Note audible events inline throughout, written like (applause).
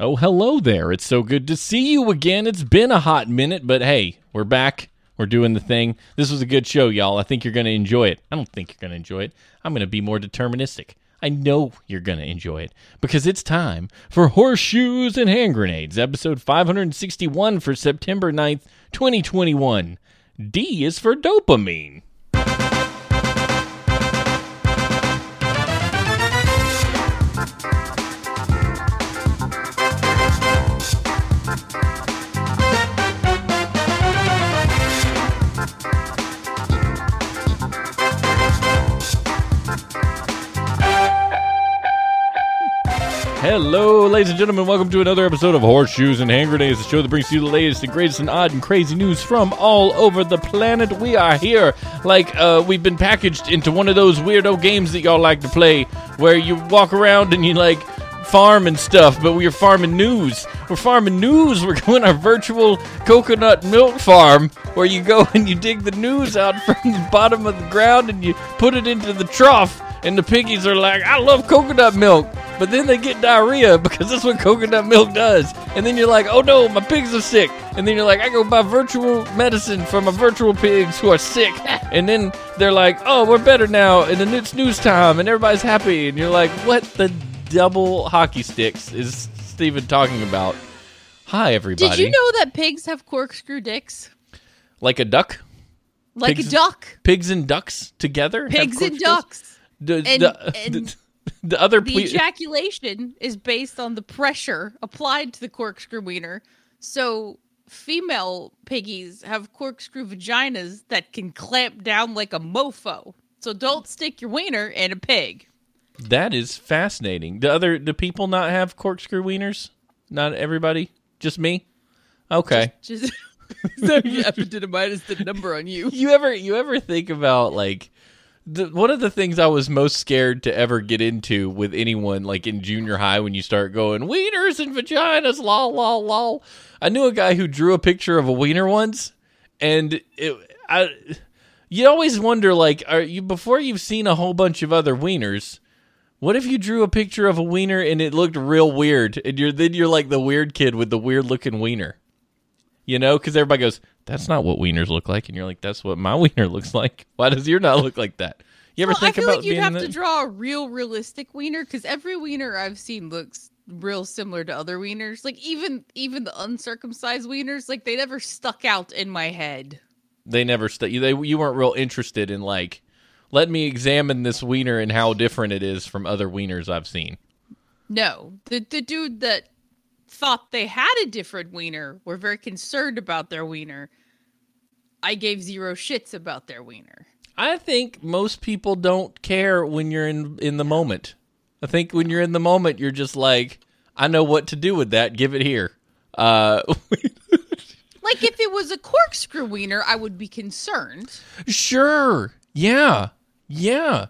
Oh, hello there. It's so good to see you again. It's been a hot minute, but hey, we're back. We're doing the thing. This was a good show, y'all. I think you're going to enjoy it. I don't think you're going to enjoy it. I'm going to be more deterministic. I know you're going to enjoy it because it's time for Horseshoes and Hand Grenades, episode 561 for September 9th, 2021. D is for dopamine. Hello, ladies and gentlemen. Welcome to another episode of Horseshoes and Hand Grenades, the show that brings you the latest and greatest and odd and crazy news from all over the planet. We are here like uh, we've been packaged into one of those weirdo games that y'all like to play where you walk around and you like farm and stuff, but we're farming news. We're farming news. We're going our virtual coconut milk farm where you go (laughs) and you dig the news out from the bottom of the ground and you put it into the trough. And the piggies are like, I love coconut milk. But then they get diarrhea (laughs) because that's what coconut milk does. And then you're like, oh no, my pigs are sick. And then you're like, I go buy virtual medicine for my virtual pigs who are sick. (laughs) And then they're like, oh, we're better now. And then it's news time and everybody's happy. And you're like, what the double hockey sticks is Steven talking about? Hi, everybody. Did you know that pigs have corkscrew dicks? Like a duck? Like Pigs- a duck. Pigs and ducks together? Pigs and ducks. The, And- the, and (laughs) the, the other The ejaculation is based on the pressure applied to the corkscrew wiener. So female piggies have corkscrew vaginas that can clamp down like a mofo. So don't stick your wiener in a pig. That is fascinating. The other do people not have corkscrew wieners? Not everybody? Just me? Okay. Just epididymitis (laughs) (laughs) the number on you. you ever you ever think about like the, one of the things I was most scared to ever get into with anyone like in junior high when you start going wieners and vaginas lol lol lol. I knew a guy who drew a picture of a wiener once and it I you always wonder like are you before you've seen a whole bunch of other wieners what if you drew a picture of a wiener and it looked real weird and you're then you're like the weird kid with the weird looking wiener you know, because everybody goes, "That's not what wieners look like," and you're like, "That's what my (laughs) wiener looks like." Why does your not look like that? You ever Well, I think feel about like you'd have in to draw a real realistic wiener because every wiener I've seen looks real similar to other wieners. Like even even the uncircumcised wieners, like they never stuck out in my head. They never st- you they you weren't real interested in like, let me examine this wiener and how different it is from other wieners I've seen. No, the the dude that thought they had a different wiener were very concerned about their wiener. I gave zero shits about their wiener. I think most people don't care when you're in in the moment. I think when you're in the moment, you're just like, I know what to do with that. Give it here. Uh, (laughs) Like if it was a corkscrew wiener, I would be concerned. sure, yeah, yeah.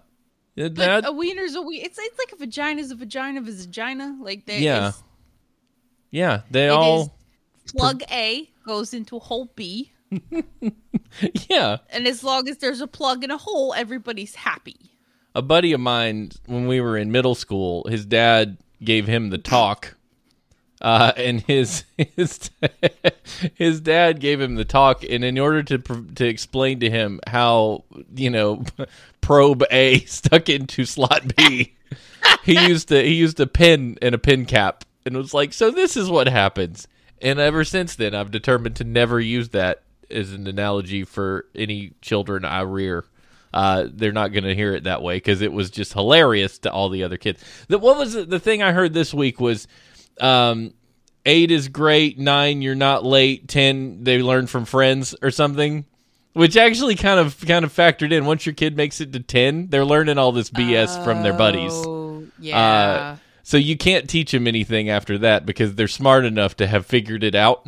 But That a wiener's a wiener. It's it's like a vagina's a vagina of a vagina. Like they, Yeah. Yeah. They It all. plug A goes into hole B, (laughs) Yeah. and as long as there's a plug in a hole, everybody's happy. A buddy of mine, when we were in middle school, his dad gave him the talk. Uh, and his (laughs) his (laughs) his dad gave him the talk, and in order to to explain to him how you know probe A stuck into slot B, he used a he used a pin and a pin cap, and was like, "So this is what happens." And ever since then, I've determined to never use that as an analogy for any children I rear. Uh, they're not going to hear it that way because it was just hilarious to all the other kids. The, what was the, the thing I heard this week was um, eight is great, nine you're not late, ten they learn from friends or something. Which actually kind of kind of factored in. Once your kid makes it to ten, they're learning all this BS from their buddies. Oh, Uh, yeah. So you can't teach them anything after that because they're smart enough to have figured it out,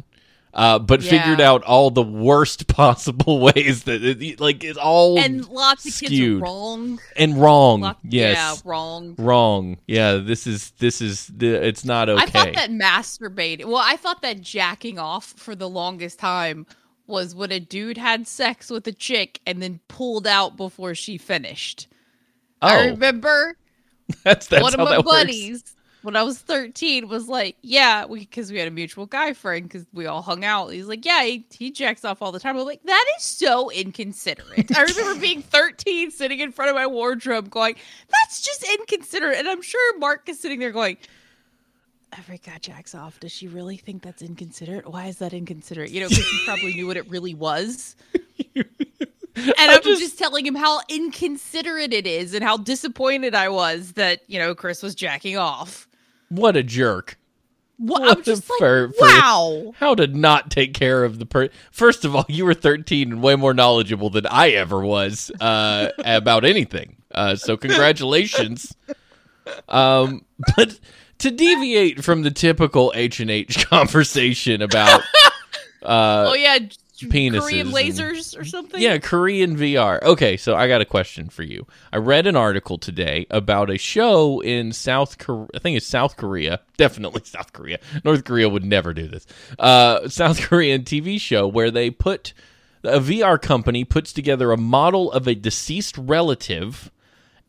uh, but Yeah. figured out all the worst (laughs) possible ways that it, like it's all and lots of kids skewed are wrong. and wrong. Lot- yes, Yeah, wrong. wrong. Yeah, this is this is it's not okay. I thought that masturbating. Well, I thought that jacking off for the longest time was when a dude had sex with a chick and then pulled out before she finished. Oh. I remember (laughs) that's that's one of my that works. buddies when I was 13 was like, yeah, we because we had a mutual guy friend because we all hung out. He's like, yeah, he, he jacks off all the time. I'm like, that is so inconsiderate. I remember (laughs) being 13, sitting in front of my wardrobe, going, that's just inconsiderate. And I'm sure Mark is sitting there going. Every guy jacks off. Does she really think that's inconsiderate? Why is that inconsiderate? You know, because he probably knew what it really was. (laughs) (laughs) And I'm just, just- telling him how inconsiderate it is and how disappointed I was that, you know, Chris was jacking off. What a jerk. Well, What I'm just like, for- for- wow. How to not take care of the per First of all, you were 13 and way more knowledgeable than I ever was uh, about anything. Uh, so congratulations. um, but to deviate from the typical H and H (laughs) conversation about uh, oh yeah, penises Korean and- lasers or something. yeah, Korean VR. Okay, so I got a question for you. I read an article today about a show in South Korea. I think it's South Korea. (laughs) Definitely South Korea. North Korea would never do this. Uh, South (laughs) Korean TV show where they put a VR company puts together a model of a deceased relative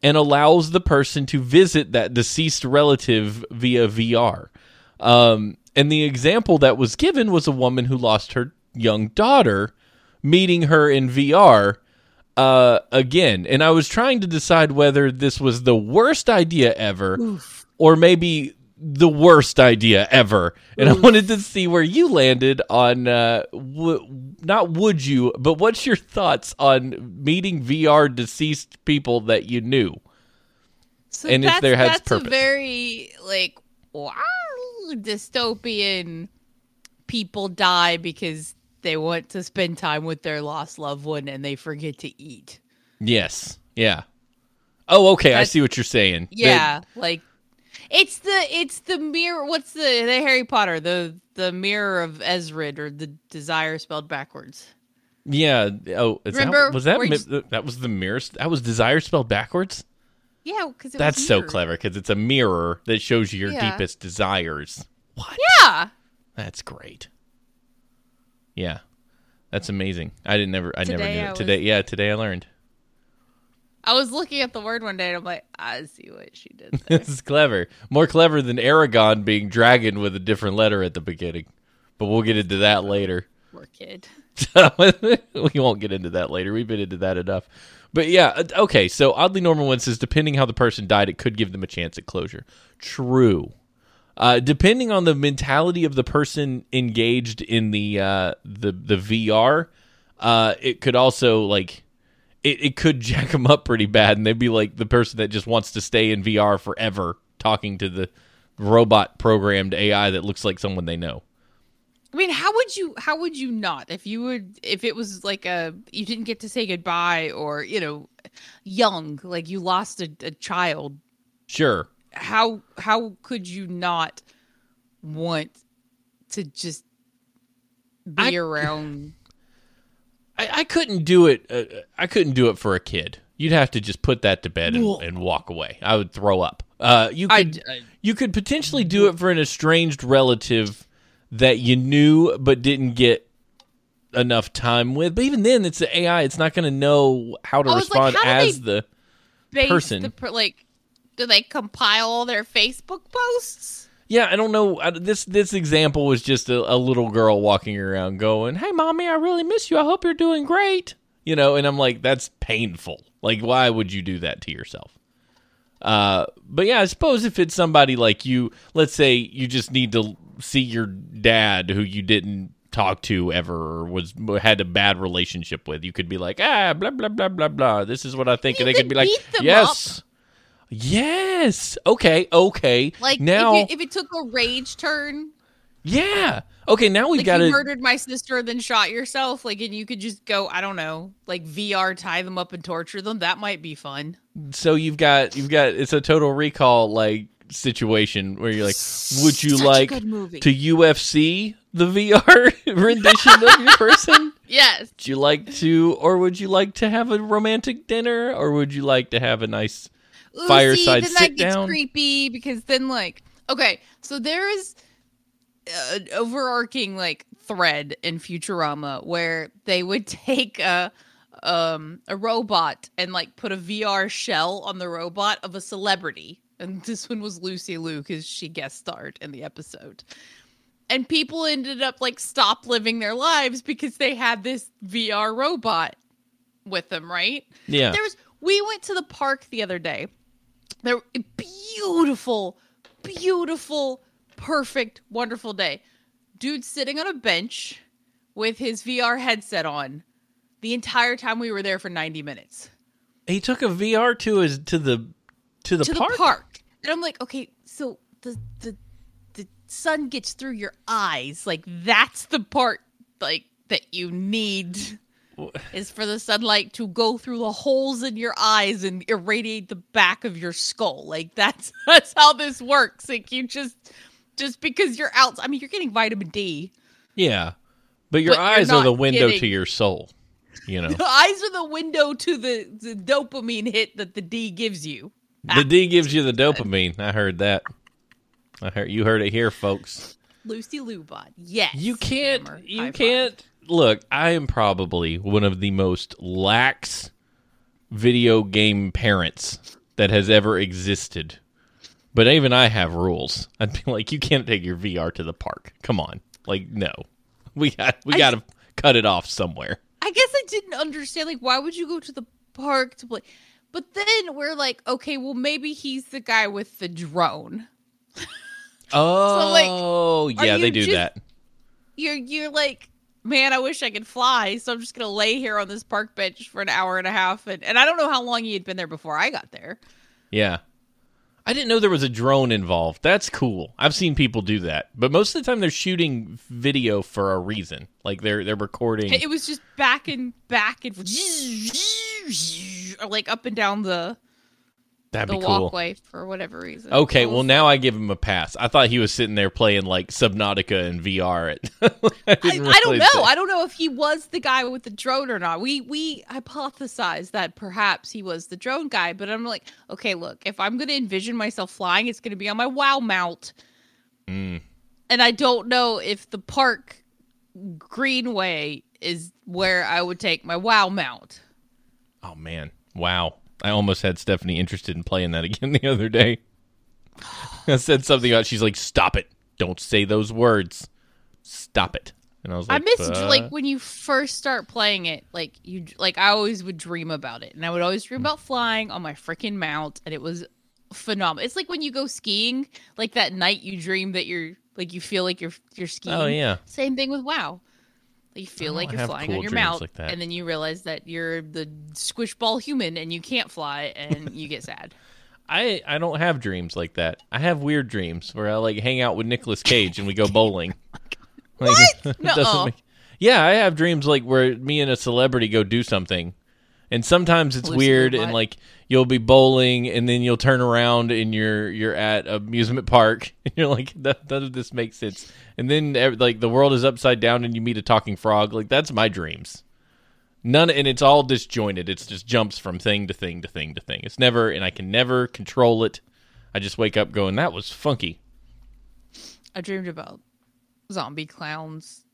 and allows the person to visit that deceased relative via VR. Um, and the example that was given was a woman who lost her young daughter, meeting her in VR uh, again. And I was trying to decide whether this was the worst idea ever or maybe the worst idea ever. And I wanted to see where you landed on uh, w- not would you, but what's your thoughts on meeting VR deceased people that you knew? So and if there has that's purpose. a very like wow, dystopian. People die because they want to spend time with their lost loved one and they forget to eat. Yes. Yeah. Oh, okay. I see what you're saying. Yeah, like it's the it's the mirror. What's the the Harry Potter the the mirror of Erised or the desire spelled backwards? yeah. Oh, Remember that, was that mi- just- uh, that was the mirror? That was desire spelled backwards. Yeah, because That's so clever because it's a mirror that shows you your Yeah. deepest desires. What? Yeah, That's great. Yeah. That's amazing. I didn't never I never knew I it. was- Today yeah, today I learned. I was looking at the word one day and I'm like, I see what she did. (laughs) This is clever. More clever than Eragon being dragon with a different letter at the beginning. But we'll get into that later. Poor kid. (laughs) we won't get into that later. We've been into that enough. But yeah, uh, okay. So oddly normal one says depending how the person died, it could give them a chance at closure. True. Uh, depending on the mentality of the person engaged in the uh, the the VR, uh, it could also like it, it could (laughs) jack them up pretty bad, and they'd be like the person that just wants to stay in VR forever, talking to the robot programmed AI that looks like someone they know. I mean, how would you how would you not if you would if it was like a you didn't get to say goodbye or you know young like you lost a, a child Sure. How how could you not want to just be I- around I, I couldn't do it. Uh, I couldn't do it for a kid. You'd have to just put that to bed and, and walk away. I would throw up. Uh, you could I- you could potentially do it for an estranged relative that you knew but didn't get enough time with. But even then, it's the AI. It's not going to know how to was like, respond how as the person. the like do they compile all their Facebook posts? Yeah, I don't know. This this example was just a, a little girl walking around going, "Hey, mommy, I really miss you. I hope you're doing great." You know, and I'm like, that's painful. Like, why would you do that to yourself? Uh, but yeah, I suppose if it's somebody like you, let's say you just need to see your dad who you didn't talk to ever or was had a bad relationship with, you could be like, ah, blah blah blah blah blah. This is what I think, You and they could could be like, yes, them yes. Okay. Okay. Like now, if, it, if it took a rage turn, yeah. Okay, now we've like got you murdered my sister and then shot yourself, like and you could just go, I don't know, like VR tie them up and torture them. That might be fun. So you've got you've got it's a total recall like situation where you're like, would you Such like to UFC the VR (laughs) rendition of your person? (laughs) Yes. Would you like to, or would you like to have a romantic dinner, or would you like to have a nice? Ooh, Fireside see, then that gets down. creepy because then like okay, so there is an overarching like thread in Futurama where they would (laughs) take a um a robot and like put a VR shell on the robot of a celebrity and (laughs) this one was Lucy Liu because she guest starred in the episode. And people ended up like stop living their lives because they had this VR robot with them, right? Yeah. There was we went to the park the other day. There beautiful, beautiful, perfect, wonderful day. Dude sitting on a bench with his VR headset on the entire time we were there for 90 minutes. He took a VR to his to the to the to park. the park. And I'm like, okay, so the the the sun gets through your eyes. Like that's the part like that you need is for the sunlight to go through the holes in your eyes and irradiate the back of your skull. Like that's (laughs) that's how this works. Like you just just because you're out I mean you're getting vitamin D. Yeah, but your But eyes are the window to your soul. You know, (laughs) The eyes are the window to the, the dopamine hit that the D gives you. the D gives you the dopamine. I heard that. I heard you heard it here, folks. Lucy Lubot. Yes. You can't. Hammer. You five. Look, I am probably one of the most lax video game parents that has ever existed. But even I have rules. I'd be like, you can't take your VR to the park. Come on, like no, we got we got to cut it off somewhere. I guess I didn't understand. Like, why would you go to the park to play? But then we're like, okay, well, maybe he's the guy with the drone. (laughs) Oh, like, yeah, they do just- that. You're you're like, man, I wish I could fly, so I'm just gonna lay here on this park bench for an hour and a half, and and I don't know how long he had been there before I got there. Yeah. I didn't know there was a drone involved. That's cool. I've seen people do that. But most of the time they're shooting video for a reason. Like they're they're recording. It was just back and back and like up and down the That'd the be cool. walkway for whatever reason. Okay, well now I give him a pass. I thought he was sitting there playing like Subnautica and VR. It. (laughs) I, I, I don't know. that. I don't know if he was the guy with the drone or not. We we hypothesized that perhaps he was the drone guy, but I'm like, okay, look, if I'm going to envision myself flying, it's going to be on my WoW mount, Mm. and I don't know if the park greenway is where I would take my WoW mount. Oh man, wow! I almost had Stephanie interested in playing that (laughs) again the other day. I said something about. She's like, "Stop it! Don't say those words. Stop it!" And I was like, I miss "Uh, like when you first start playing it, like you like I always would dream about it, and I would always dream about flying on my freaking mount, and it was phenomenal. It's like when you go skiing, like that night you dream that you're like you feel like you're you're skiing. Oh yeah, Same thing with WoW. You feel Oh, like you're flying cool on your mouth, like and then you realize that you're the squish ball human and you can't fly, and you get sad. (laughs) I I don't have dreams like that. I have weird dreams where I like hang out with Nicolas Cage and we go (laughs) bowling. Oh like, (laughs) it make- yeah, I have dreams like where me and a celebrity go do something. And sometimes it's Lucy weird and like you'll be bowling and then you'll turn around and you're you're at amusement park (laughs) and you're like that none of this makes sense. And then like the world is upside down and you meet a talking frog. Like that's my dreams. None and it's all disjointed. It's just jumps from thing to thing to thing to thing. It's never and I can never control it. I just wake up going that was funky. I dreamed about zombie clowns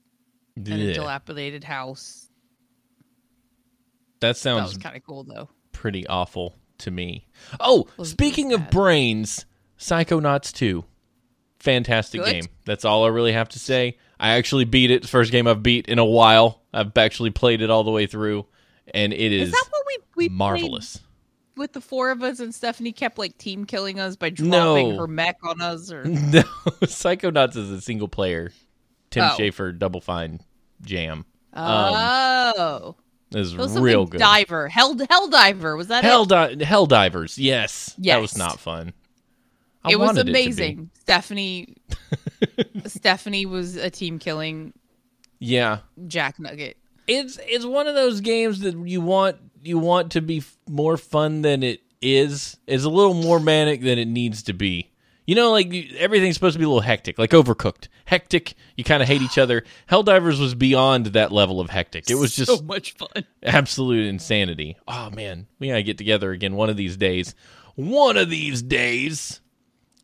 and a dilapidated house. That sounds kind of cool though. pretty awful to me. Oh, speaking of brains, Psychonauts 2. Fantastic Good. game. That's all I really have to say. I actually beat it. First game I've beat in a while. I've actually played it all the way through, and it is, Is that what we we played marvelous. with the four of us and Stephanie kept like team killing us by dropping No. her mech on us or (laughs) No, Psychonauts is a single player Tim Oh. Schafer Double Fine jam. Oh. It It real good. Diver. Hell Hell Diver. Was that Hell, it? di- Hell Divers. Yes, that was not fun. I it was wanted to be. amazing. Stephanie (laughs) Stephanie was a team killing yeah, Jack Nugget. it's it's one of those games that you want you want to be f- more fun than it is. It's a little more manic than it needs to be. You know, like you- everything's supposed to be a little hectic, like overcooked, hectic. You kind of hate each other. (sighs) Helldivers was beyond that level of hectic. It was just so much fun. absolute insanity. Oh man, we gotta get together again one of these days. One of these days,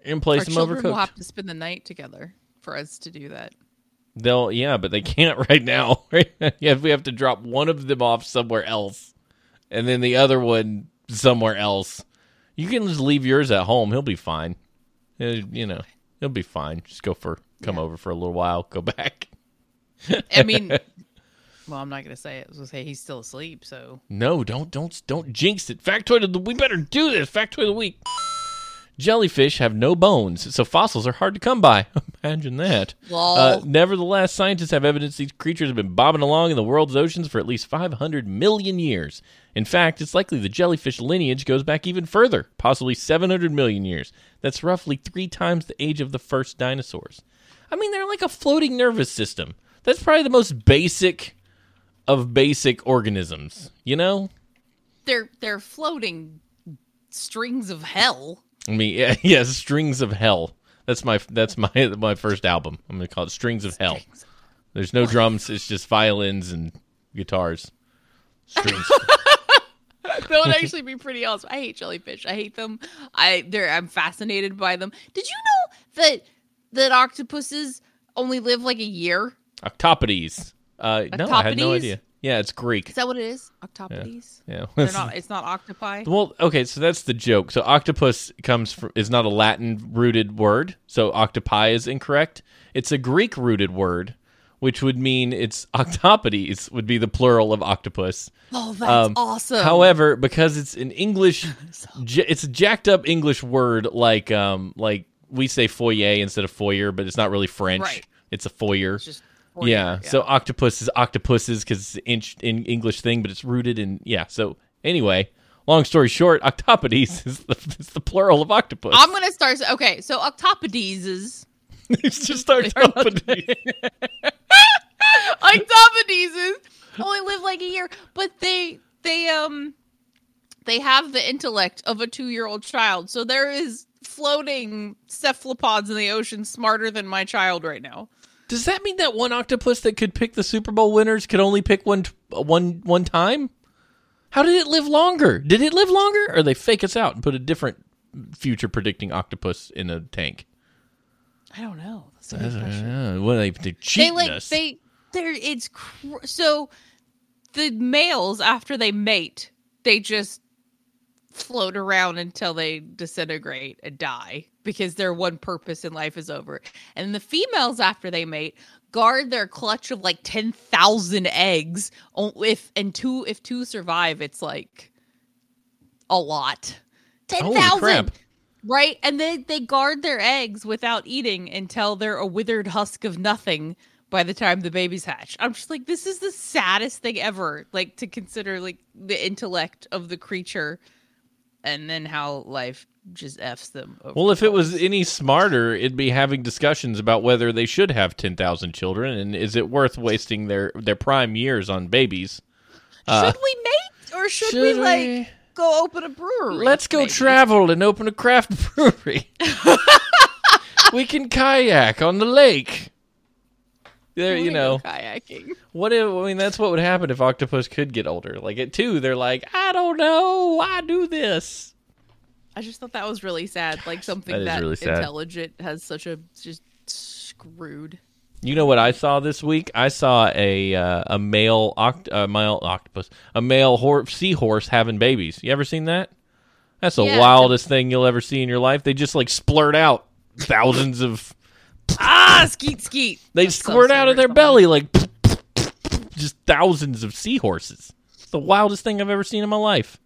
and play Our some children will have to spend the night together for us to do that. They'll yeah, but they can't (laughs) right now. Right? (laughs) yeah, we have to drop one of them off somewhere else, and then the other one somewhere else. You can just leave yours at home. He'll be fine. You know, he'll be fine. Just go for come over for a little while, go back. (laughs) I mean, (laughs) well, I'm not gonna say it. I was gonna say he's still asleep. So No, don't don't don't jinx it. Factoid of the we better do this. Factoid of the week. Jellyfish have no bones, so fossils are hard to come by. (laughs) Imagine that. Uh, nevertheless, scientists have evidence these creatures have been bobbing along in the world's oceans for at least 500 million years. In fact, it's likely the jellyfish lineage goes back even further, possibly 700 million years. That's roughly three times the age of the first dinosaurs. I mean, they're like a floating nervous system. That's probably the most basic of basic organisms, you know? they're they're floating strings of hell. I mean, (laughs) yeah, yeah, Strings of Hell. That's my that's my (laughs) my first album. I'm gonna call it Strings of Hell. There's no drums. It's just violins and guitars. Strings. (laughs) that would actually be pretty awesome. I hate jellyfish. I hate them. I they're I'm fascinated by them. Did you know that that octopuses only live like a year? Octopodes. Uh, no, I had no idea. Yeah, it's Greek. Is that what it is? Octopodes? Yeah. They're not (laughs) it's not octopi. Well, okay, so that's the joke. So octopus comes from is not a Latin rooted word, so octopi is incorrect. It's a Greek rooted word, which would mean it's octopodes would be the plural of octopus. Oh, that's Um, awesome. However, because it's an English, (laughs) j- it's a jacked up English word like um like we say foyer instead of foyer, but it's not really French. Right. It's a foyer. It's just yeah. years, So octopus is octopuses because it's an inch in English thing, but it's rooted in yeah. So anyway, long story short, octopodes is the, is the plural of octopus. I'm gonna start. Okay, so octopodes is (laughs) it's just octopodes. (laughs) octopodes only live like a year, but they they um they have the intellect of a two year old child. So there is floating cephalopods in the ocean smarter than my child right now. Does that mean that one octopus that could pick the Super Bowl winners could only pick one one one time? How did it live longer? Did it live longer, or they fake us out and put a different future predicting octopus in a tank? I don't know. That's a good question. What they they They like us? they they're it's cr- so the males after they mate they just float around until they disintegrate and die because their one purpose in life is over. And the females after they mate guard their clutch of like 10,000 eggs if and two if two survive it's like a lot. Holy 10,000. Right? And they they guard their eggs without eating until they're a withered husk of nothing by the time the babies hatch. I'm just like this is the saddest thing ever like to consider like the intellect of the creature and then how life just f's them over well, if it was any smarter, it'd be having discussions about whether they should have ten thousand children, and is it worth wasting their their prime years on babies? Uh, should we mate or should, we should like we- go open a brewery? Let's go maybe? travel and open a craft (laughs) brewery. (laughs) we can kayak on the lake. There, you know, kayaking. (laughs) what if? I mean, that's what would happen if octopus could get older. Like at two, they're like, I don't know, why do this? I just thought that was really sad. Like something that is that, really sad. intelligent has such a just screwed. You know what I saw this week? I saw a uh, a male oct- uh, male octopus, a male hor- seahorse having babies. You ever seen that? That's the Yeah, the- wildest thing you'll ever see in your life. They just like splurt out thousands of Ah, skeet skeet. They That's so squirt out of their belly like just thousands of seahorses. It's the wildest thing I've ever seen in my life.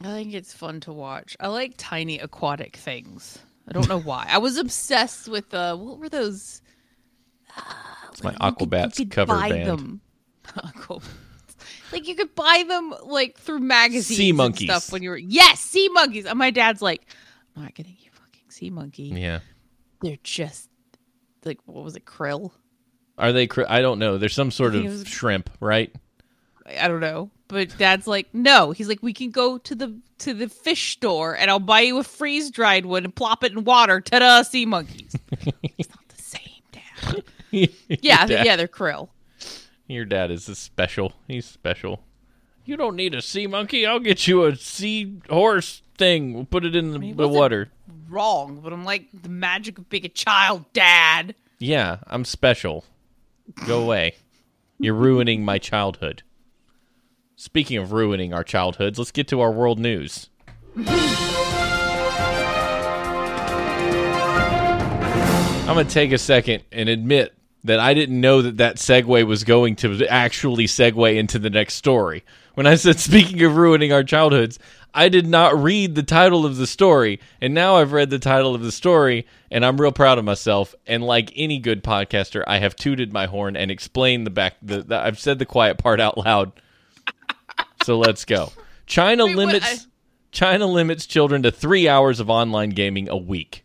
I think it's fun to watch. I like tiny aquatic things. I don't know why. I was obsessed with uh what were those? It's my Like, you could- Aquabats you could cover buy band. Them. (laughs) Aquabats. Like you could buy them like through magazines Sea and monkeys. stuff when you were yes sea monkeys. And my dad's like, I'm not getting you fucking sea monkey. Yeah. They're just like what was it krill? Are they? Cr- I don't know. There's some sort of was- shrimp, right? I don't know. But dad's like, no. He's like, we can go to the to the fish store and I'll buy you a freeze dried one and plop it in water. Ta da, sea monkeys. (laughs) it's not the same, dad. (laughs) Yeah, dad- yeah, they're krill. Your dad is a special. He's special. You don't need a sea monkey. I'll get you a sea horse thing. We'll put it in the, I mean, the water. Wrong, but I'm like the magic of being a child, Dad. Yeah, I'm special. Go away. You're ruining my childhood. Speaking of ruining our childhoods, let's get to our world news. I'm going to take a second and admit that I didn't know that that segue was going to actually segue into the next story. When I said speaking of ruining our childhoods, I did not read the title of the story, and now I've read the title of the story, and I'm real proud of myself. And like any good podcaster, I have tooted my horn and explained the back. The, the I've said the quiet part out loud. so let's go. China Wait, what? limits I- China limits children to three hours of online gaming a week.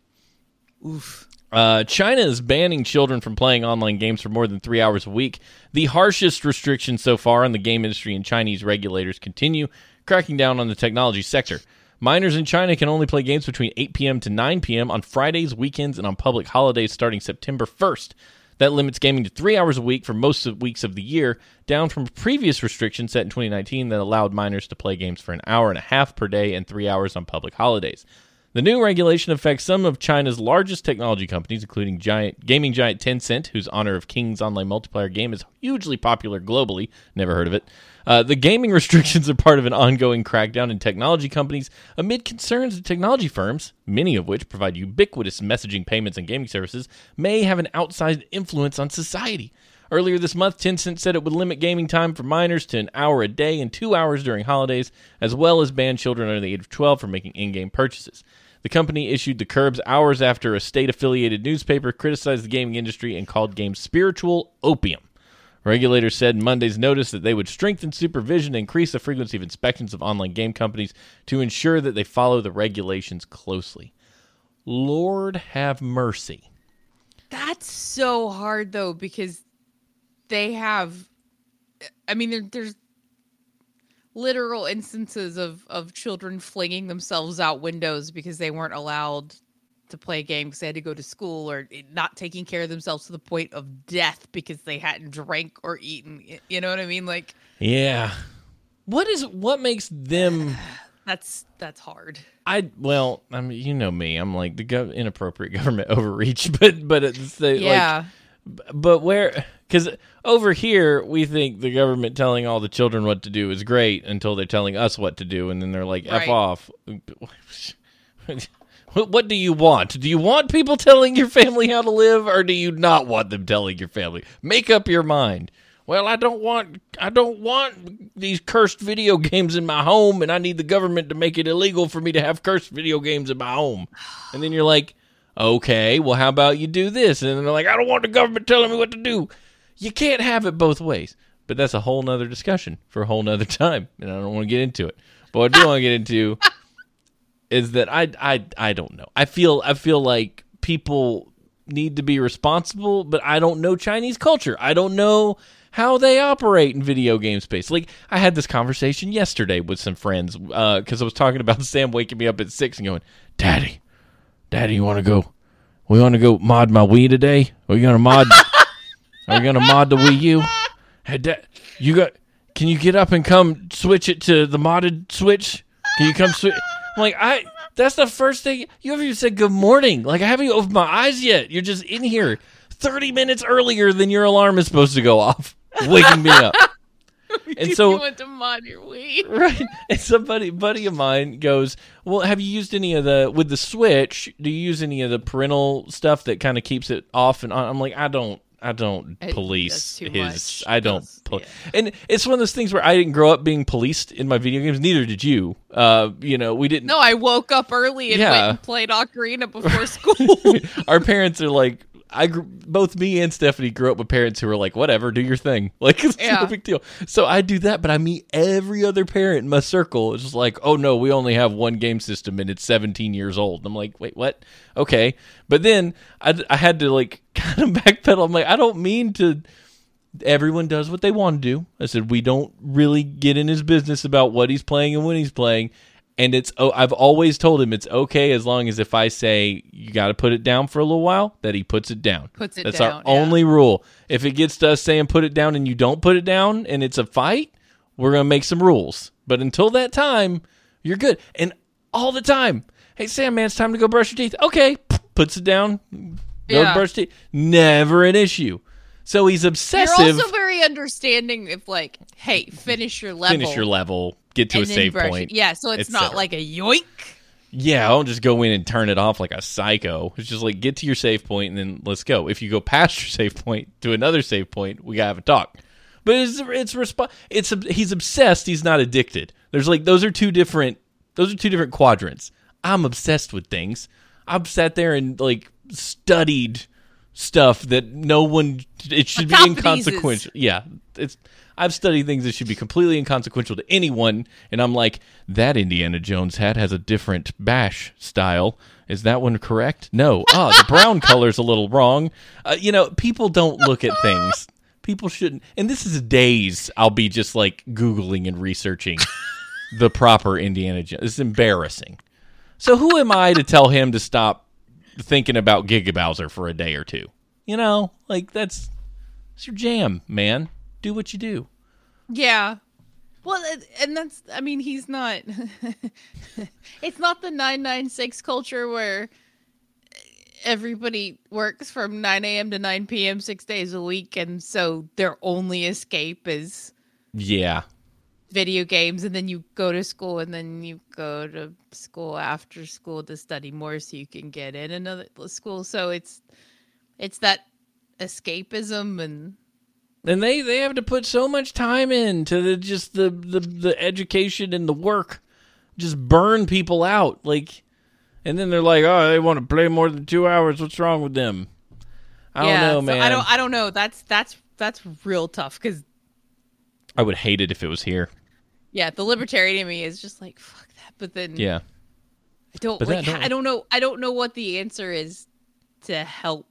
Oof. Uh, China is banning children from playing online games for more than three hours a week. The harshest restrictions so far on the game industry, and Chinese regulators continue cracking down on the technology sector. Minors in China can only play games between 8 p.m. to 9 p.m. on Fridays, weekends, and on public holidays starting September 1st. That limits gaming to three hours a week for most of weeks of the year, down from previous restriction set in 2019 that allowed minors to play games for an hour and a half per day and three hours on public holidays. The new regulation affects some of China's largest technology companies, including giant gaming giant Tencent, whose Honor of Kings online multiplayer game is hugely popular globally. Never heard of it. Uh, the gaming (laughs) restrictions are part of an ongoing crackdown in technology companies amid concerns that technology firms, many of which provide ubiquitous messaging payments and gaming services, may have an outsized influence on society. Earlier this month, Tencent said it would limit gaming time for minors to an hour a day and two hours during holidays, as well as ban children under the age of 12 from making in game purchases. The company issued the curbs hours after a state affiliated newspaper criticized the gaming industry and called games spiritual opium. Regulators said in Monday's notice that they would strengthen supervision and increase the frequency of inspections of online game companies to ensure that they follow the regulations closely. Lord have mercy. That's so hard though because they have I mean there, there's literal instances of of children flinging themselves out windows because they weren't allowed to play games they had to go to school or not taking care of themselves to the point of death because they hadn't drank or eaten you know what i mean like Yeah. What is what makes them (sighs) that's that's hard I well, I mean, you know me. I'm like the gov- inappropriate (laughs) government overreach, but but it's the like yeah but where because over here we think the government telling all the children what to do is great until they're telling us what to do and then they're like f off. (laughs) What do you want? Do you want people telling your family how to live or do you not want them telling your family? Make up your mind. Well i don't want i don't want these cursed video games in my home and i need the government to make it illegal for me to have cursed video games in my home. And then you're like okay, well, how about you do this? And they're like, I don't want the government telling me what to do. You can't have it both ways. But that's a whole nother discussion for a whole nother (laughs) time. And I don't want to get into it. But what I do want to get into (laughs) is that I, I, I don't know. I feel, I feel like people need to be responsible, but I don't know Chinese culture. I don't know how they operate in video game space. Like I had this conversation yesterday with some friends uh, because I was talking about (laughs) Sam waking me up at six and going, "Daddy, Daddy, you want to go? We want to go mod my Wii today? Are you gonna mod? (laughs) are you gonna mod the Wii U? Hey, Dad, you got? Can you get up and come switch it to the modded Switch? Can you come switch? I'm like, I. That's the first thing you haven't even said good morning. Like I haven't even opened my eyes yet. You're just in here thirty minutes earlier than your alarm is supposed to go off, (laughs) waking me up. (laughs) And so went to mod your Wii. right and somebody buddy of mine goes well have you used any of the with the switch do you use any of the parental stuff that kind of keeps it off and on i'm like i don't i don't It- police his much. i don't yeah. and it's one of those things where i didn't grow up being policed in my video games neither did you uh you know we didn't No, I woke up early and Yeah. went and played Ocarina before (laughs) school. our parents are like I grew, both me and Stephanie grew up with parents who were like, whatever, do your thing. (laughs) Like it's Yeah. no big deal. So I do that, but I meet every other parent in my circle. It's just like, oh no, we only have one game system and it's 17 years old. And I'm like, wait, what? Okay. But then I, I had to like (laughs) kind of backpedal. I'm like, I don't mean to. Everyone does what they want to do. I said we don't really get in his business about what he's playing and when he's playing. And it's oh, I've always told him it's okay as long as if I say you got to put it down for a little while, that he puts it down. Puts it That's down, our yeah. only rule. If it gets to us saying put it down and you don't put it down and it's a fight, we're gonna make some rules. But until that time, you're good. And all the time, hey Sam, man, it's time to go brush your teeth. Okay, puts it down, go Yeah. brush teeth. Never an issue. So he's obsessive. You're also very understanding if like, hey, finish your level. Finish your level, get to a save it. point. Yeah, so it's not like a yoink. Yeah, I don't just go in and turn it off like a psycho. It's just like get to your save point and then let's go. If you go past your save point to another save point, we gotta have a talk. But it's it's resp- it's he's obsessed. He's not addicted. There's like those are two different those are two different quadrants. I'm obsessed with things. I've sat there and like studied stuff that no one it should be inconsequential. Yeah, it's I've studied things that should be completely inconsequential to anyone, and I'm like, that Indiana Jones hat has a different bash style. Is that one correct? No. Ah, the brown (laughs) color's a little wrong. Uh, you know, people don't look at things. People shouldn't. And this is days I'll be just like Googling and researching (laughs) the proper Indiana Jones. It's embarrassing. So who am I to tell him to stop thinking about Giga Bowser for a day or two? You know, like that's it's your jam, man do what you do. Yeah. Well, and that's, I mean, he's not, (laughs) it's not the 996 culture where everybody works from 9 a.m. to 9 p.m. six days a week. And so their only escape is, yeah, video games. And then you go to school and then you go to school after school to study more so you can get in another school. So it's, it's that escapism and and they they have to put so much time into the just the the, the education and the work. Just burn people out like and then they're like oh they want to play more than two hours. What's wrong with them? I yeah, don't know man i don't i don't know. That's that's that's real tough because i would hate it if it was here yeah the libertarian in me is just like fuck that but then yeah i don't like don't... i don't know i don't know what the answer is to help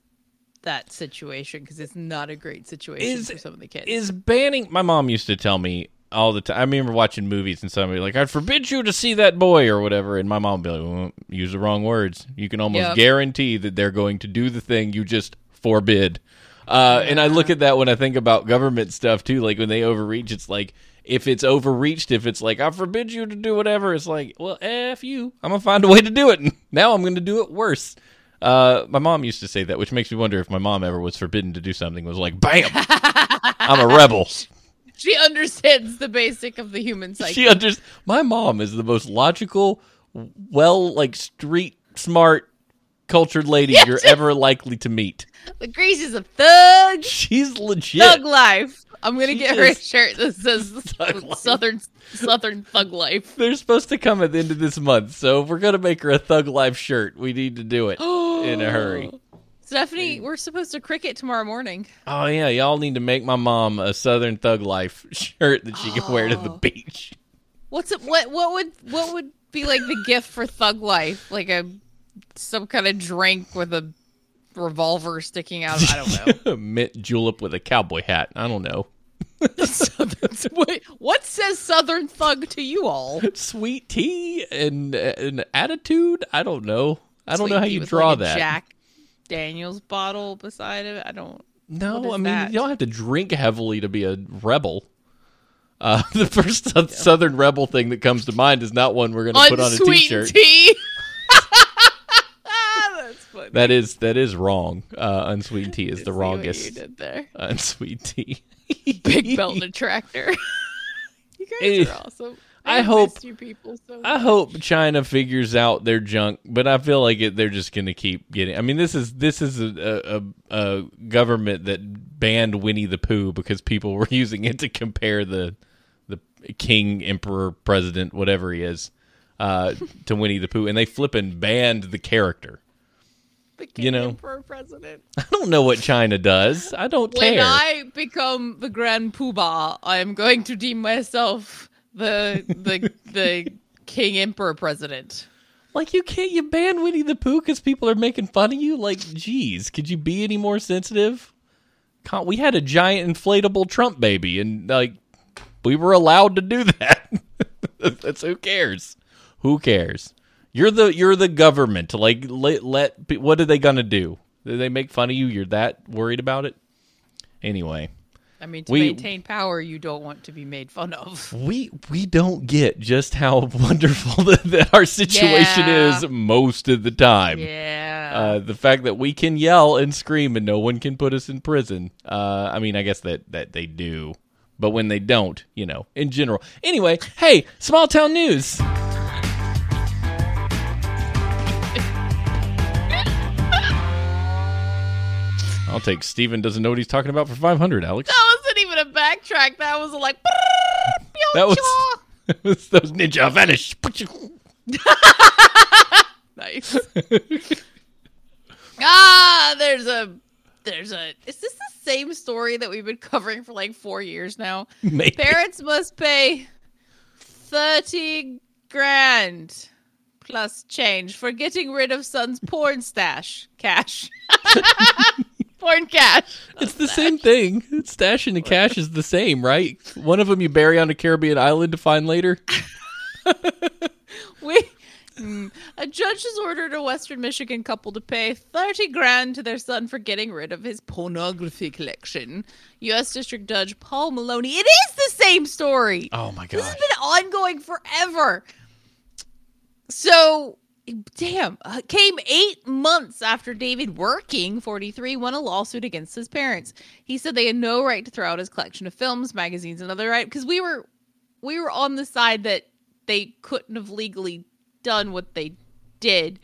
that situation because it's not a great situation is, for some of the kids. Is banning? My mom used to tell me all the time. I remember watching movies and somebody like, "I'd forbid you to see that boy" or whatever, and my mom would be like, well, "Use the wrong words. You can almost yep. guarantee that they're going to do the thing you just forbid." Uh. And I look at that when I think about government stuff too. Like when they overreach, it's like if it's overreached, if it's like I forbid you to do whatever, it's like, well, f you. I'm gonna find a way to do it. (laughs) Now I'm gonna do it worse. Uh, my mom used to say that, which makes me wonder if my mom ever was forbidden to do something. Was like, bam, (laughs) I'm a rebel. She understands the basic of the human psyche. She understands. My mom is the most logical, well, like street smart, cultured lady yes. you're ever likely to meet. The Grace is a thug. She's legit. Thug life. I'm gonna she get her a shirt that says (laughs) Southern Southern Thug Life. They're supposed to come at the end of this month, so if we're gonna make her a Thug Life shirt, we need to do it (gasps) in a hurry. Stephanie, we're supposed to Cricut tomorrow morning. Oh yeah, y'all need to make my mom a Southern Thug Life (laughs) shirt that she can oh. wear to the oh. beach. What's it? What what would what would be like the gift for Thug Life? Like a some kind of drink with a revolver sticking out. I don't know. (laughs) Mint julep with a cowboy hat. I don't know. (laughs) Wait, what says Southern Thug to you all? Sweet tea and an attitude. I don't know. I don't Sweet know how you draw like that. Jack Daniels bottle beside it. I don't. No, I mean that? you don't have to drink heavily to be a rebel. Uh, (laughs) the first yeah. Southern rebel thing that comes to mind is not one we're going to put on a t-shirt. Tea. That is that is wrong. Uh, unsweetened tea is (laughs) the wrongest. you did there. (laughs) Unsweet tea. Big (laughs) belt and tractor. you guys it, are awesome. I, I hope you people so I hope China figures out their junk, but I feel like it, they're just going to keep getting. I mean, this is this is a, a, a government that banned Winnie the Pooh because people were using it to compare the the king, emperor, president, whatever he is, uh, to Winnie the Pooh, and they flipping banned the character you know, emperor president. (laughs) I don't know what China does. I don't when care. When I become the Grand Poobah, I am going to deem myself the the (laughs) the king emperor president. Like you can't you ban Winnie the Pooh because people are making fun of you? Like, geez, could you be any more sensitive? We had a giant inflatable Trump baby, and like we were allowed to do (laughs) that. That's who cares. Who cares? You're the you're the government. Like let, let what are they gonna do? Did they make fun of you? You're that worried about it? Anyway. I mean, to we, maintain power, you don't want to be made fun of. (laughs) We we don't get just how (laughs) wonderful that, that our situation yeah. is most of the time. Yeah. Uh, the fact that we can yell and scream and no one can put us in prison. Uh, I mean, I guess that that they do, but when they don't, you know, in general. Anyway, hey, small town news. I'll take Steven doesn't know what he's talking about for 500, Alex. That wasn't even a backtrack. That was like. That was, that was (laughs) those ninja vanish. (laughs) nice. (laughs) ah, there's a, there's a. Is this the same story that we've been covering for like four years now? Maybe. Parents must pay thirty grand plus change for getting rid of son's porn stash cash. Porn cash. It's the same thing. Stash and the cash is the same, right? One of them you bury on a Caribbean island to find later. (laughs) We. Mm. A judge has ordered a Western Michigan couple to pay 30 grand to their son for getting rid of his pornography collection. U.S. District Judge Paul Maloney. It is the same story. Oh my God. This has been ongoing forever. So, damn, uh, came eight months after David Working, 43, won a lawsuit against his parents. He said they had no right to throw out his collection of films, magazines, and other right because we were we were on the side that they couldn't have legally done what they did.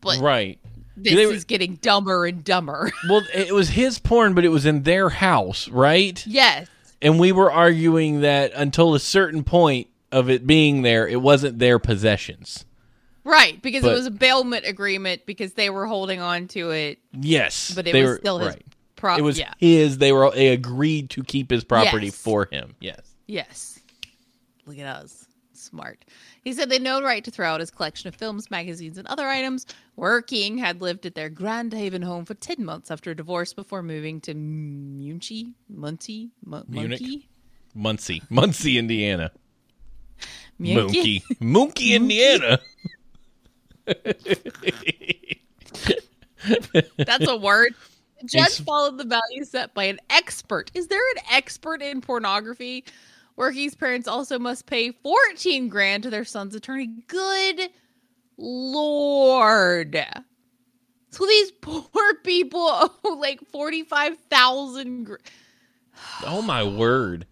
But Right. this They is getting dumber and dumber. (laughs) Well, it was his porn, but it was in their house, right? yes. And we were arguing that until a certain point of it being there, it wasn't their possessions. Right, because But- it was a bailment agreement because they were holding on to it, Yes, but it they was were- still his right. pro- It was yeah. his. They were. They agreed to keep his property Yes. for him. Yes. Yes. Look at us. Smart. He said they had no right to throw out his collection of films, magazines, and other items. Working had lived at their Grand Haven home for 10 months after a divorce before moving to Muncie, Muncie, Mu- Munich? Monkey? Muncie, Muncie, Indiana. Muncie? Mookie, Indiana. That's a word. The judge followed the value set by an expert. Is there an expert in pornography? Working's parents also must pay 14 grand to their son's attorney. Good lord. So these poor people owe like 45,000 gr- oh my word!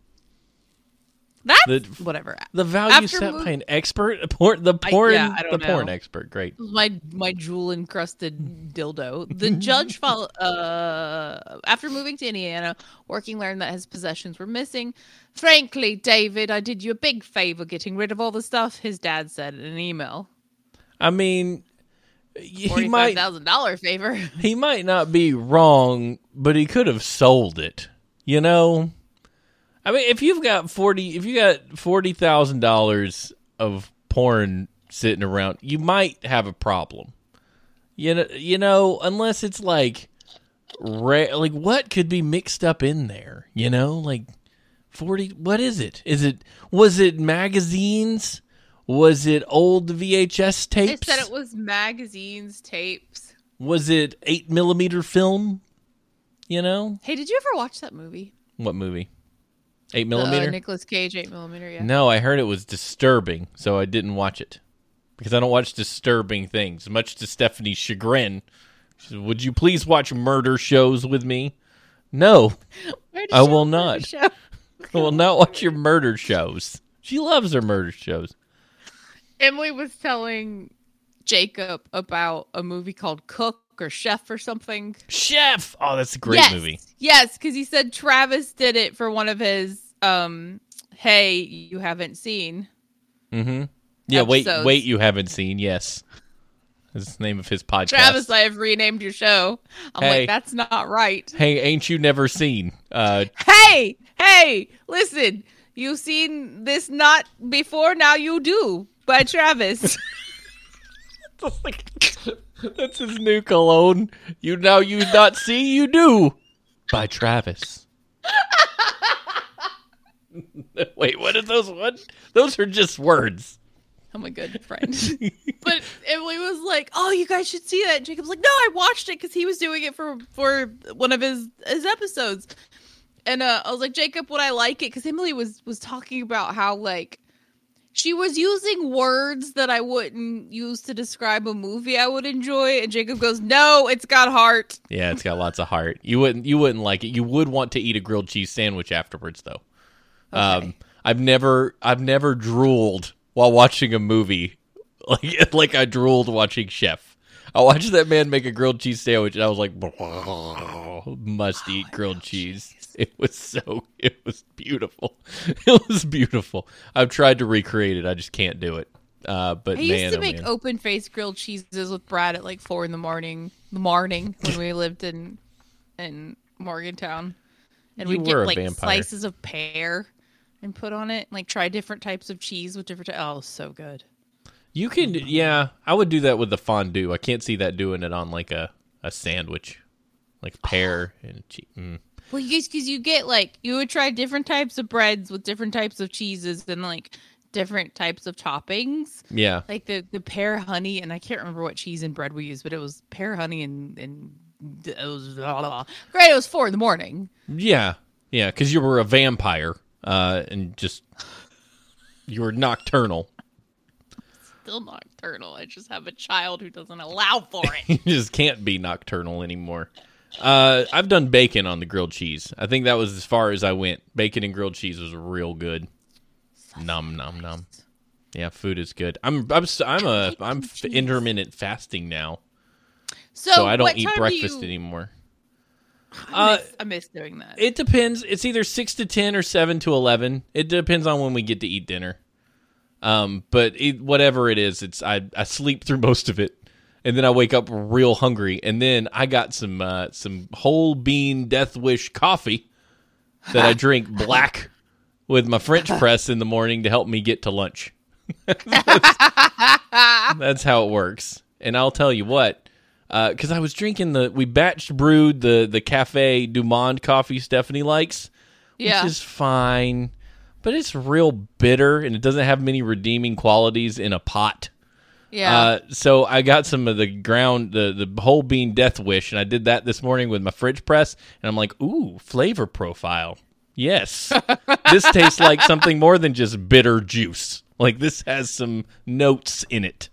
That's The- whatever. The value After set mov- by an expert, a porn, the I- porn, yeah, I the porn expert. Great. my my jewel encrusted dildo. The (laughs) judge followed uh after moving to Indiana, working learned that his possessions were missing. Frankly, David, I did you a big favor getting rid of all the stuff. His dad said in an email. I mean, he might thousand dollar favor. (laughs) he might not be wrong, but he could have sold it. You know, I mean, if you've got forty, if you got forty thousand dollars of porn sitting around, you might have a problem. You know, you know, unless it's like, ra- like what could be mixed up in there? You know, like forty. What is it? Is it was it magazines? Was it old VHS tapes? They said it was magazines, tapes. was it eight millimeter film? You know Hey, did you ever watch that movie? what movie? Eight The millimeter? Nicolas Cage eight millimeter. Yeah. no, I heard it was disturbing, so I didn't watch it because I don't watch disturbing things. Much to Stephanie's chagrin, she said, would you please watch murder shows with me? No, (laughs) I will not. (laughs) I will not watch your murder shows. She loves her murder shows. Emily was telling Jacob about a movie called Cook or Chef or something. Chef. Oh, that's a great yes. movie. Yes, because he said Travis did it for one of his um hey, you haven't seen. Mm-hmm. Yeah. Wait. Episodes. Wait. You haven't seen? Yes. That's the name of his podcast. Travis, I have renamed your show. I'm Hey. like, that's not right. Hey, ain't you never seen? Uh, Hey, hey, listen, you've seen this not before, now you do by Travis. (laughs) That's his new cologne. You now you not see you do by Travis. (laughs) Wait, what are those? What? Those are just words. I'm a good friend. (laughs) but Emily was like, "Oh, you guys should see that." And Jacob's like, "No, I watched it because he was doing it for for one of his his episodes." And uh, I was like, "Jacob, would I like it?" Because Emily was was talking about how like she was using words that I wouldn't use to describe a movie I would enjoy, and Jacob goes, "No, it's got heart." Yeah, it's got lots of heart. You wouldn't you wouldn't like it. You would want to eat a grilled cheese sandwich afterwards, though. Um, I've never I've never drooled while watching a movie (laughs) like like I drooled watching Chef. I watched that man make a grilled cheese sandwich, and I was like, must eat grilled cheese. It was so, it was beautiful. (laughs) It was beautiful. I've tried to recreate it, I just can't do it. Uh, but I man, used to oh, make man. open faced grilled cheeses with Brad at like four in the morning, the morning when we (laughs) lived in in Morgantown, and You we'd get like vampire. slices of pear and put on it, and, like try different types of cheese with different. oh, so good. You can, yeah, I would do that with the fondue. I can't see that doing it on like a, a sandwich, like pear (gasps) and cheese. Mm. Well, you guys, because you get like you would try different types of breads with different types of cheeses and like different types of toppings. Yeah, like the the pear honey and i can't remember what cheese and bread we used but it was pear honey and and it was blah, blah, blah. great it was four in the morning yeah, yeah, because you were a vampire, uh, and just you were nocturnal. Still nocturnal i just have a child who doesn't allow for it (laughs) you just can't be nocturnal anymore. Uh, I've done bacon on the grilled cheese. I think that was as far as I went. Bacon and grilled cheese was real good. Num num num. Yeah, food is good. I'm I'm I'm a I'm f- intermittent fasting now, so, so I don't eat time do breakfast you- anymore. (sighs) I Uh, I miss doing that It depends. It's either six to ten or seven to eleven. It depends on when we get to eat dinner. Um, but it, whatever it is, it's I I sleep through (laughs) most of it, and then I wake up real hungry, and then I got some uh, some whole bean Death Wish coffee that I (laughs) drink black with my French (laughs) press in the morning to help me get to lunch. that's, that's how it works. And I'll tell you what, because I was drinking the we batch brewed the the Cafe Du Monde coffee Stephanie likes, yeah which is fine, but it's real bitter and it doesn't have many redeeming qualities in a pot. yeah Uh, so I got some of the ground, the the whole bean Death Wish, and I did that this morning with my French press, and I'm like, ooh, flavor profile. Yes, (laughs) this tastes like something more than just bitter juice. Like this has some notes in it.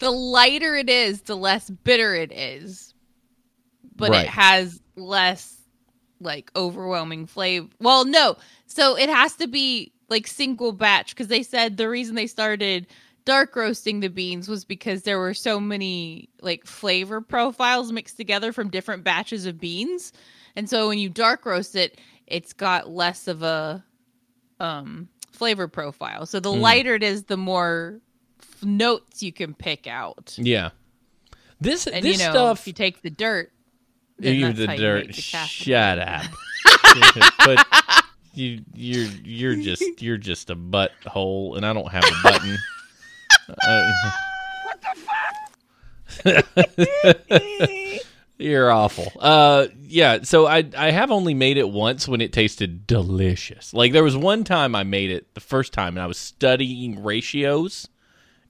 the lighter it is the less bitter it is but Right. it has less like overwhelming flavor well no so it has to be like single batch because they said the reason they started dark roasting the beans was because there were so many like flavor profiles mixed together from different batches of beans. And so when you dark roast it it's got less of a um flavor profile. So the lighter it is the more f- notes you can pick out. Yeah, this and this you know stuff. if you take the dirt then you that's the you dirt. the. Shut up. (laughs) but you you're you're just you're just a butthole, and I don't have a button. (laughs) Uh, what the fuck? (laughs) You're awful. Uh, yeah. So I I have only made it once when it tasted delicious. Like there was one time I made it the first time, and I was studying ratios,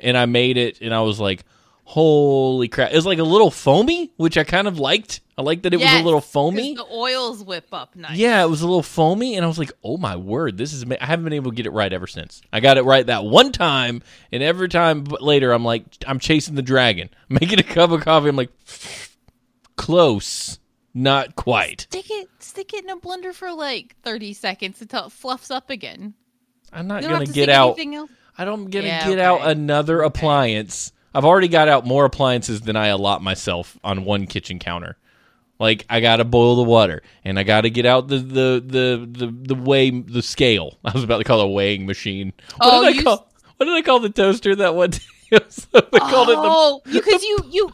and I made it, and I was like, "Holy crap!" It was like a little foamy, which I kind of liked. I like that it was a little foamy. the oils whip up nice Yeah, it was a little foamy, and I was like, "Oh my word, this is." I haven't been able to get it right ever since. I got it right that one time, and every time later, I'm like, I'm chasing the dragon, (laughs) making a cup of coffee. I'm like, (sniffs) close, not quite. stick it stick it in a blender for like 30 seconds until it fluffs up again I'm not gonna to get out. I don't gonna Yeah, get out okay. another appliance. I've already got out more appliances than I allot myself on one kitchen counter. Like I gotta boil the water, and I gotta get out the the the the, the weigh the scale. (laughs) I was about to call it a weighing machine. What Oh, did I call? What did I call the toaster that one? day? (laughs) I called it the. oh because you you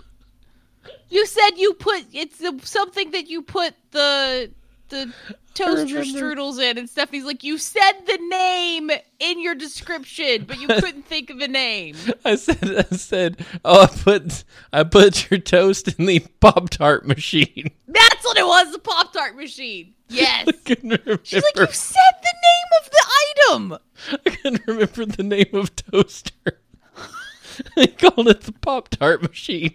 (laughs) you said you put it's the, something that you put the the (laughs) toaster strudels in and Stephanie's like you said the name in your description but you (laughs) couldn't think of the name I said I said oh I put I put your toast in the pop tart machine. (laughs) that's what it was the pop tart machine yes I couldn't remember. she's like you said the name of the item I couldn't remember the name of toaster. I called it the Pop Tart machine.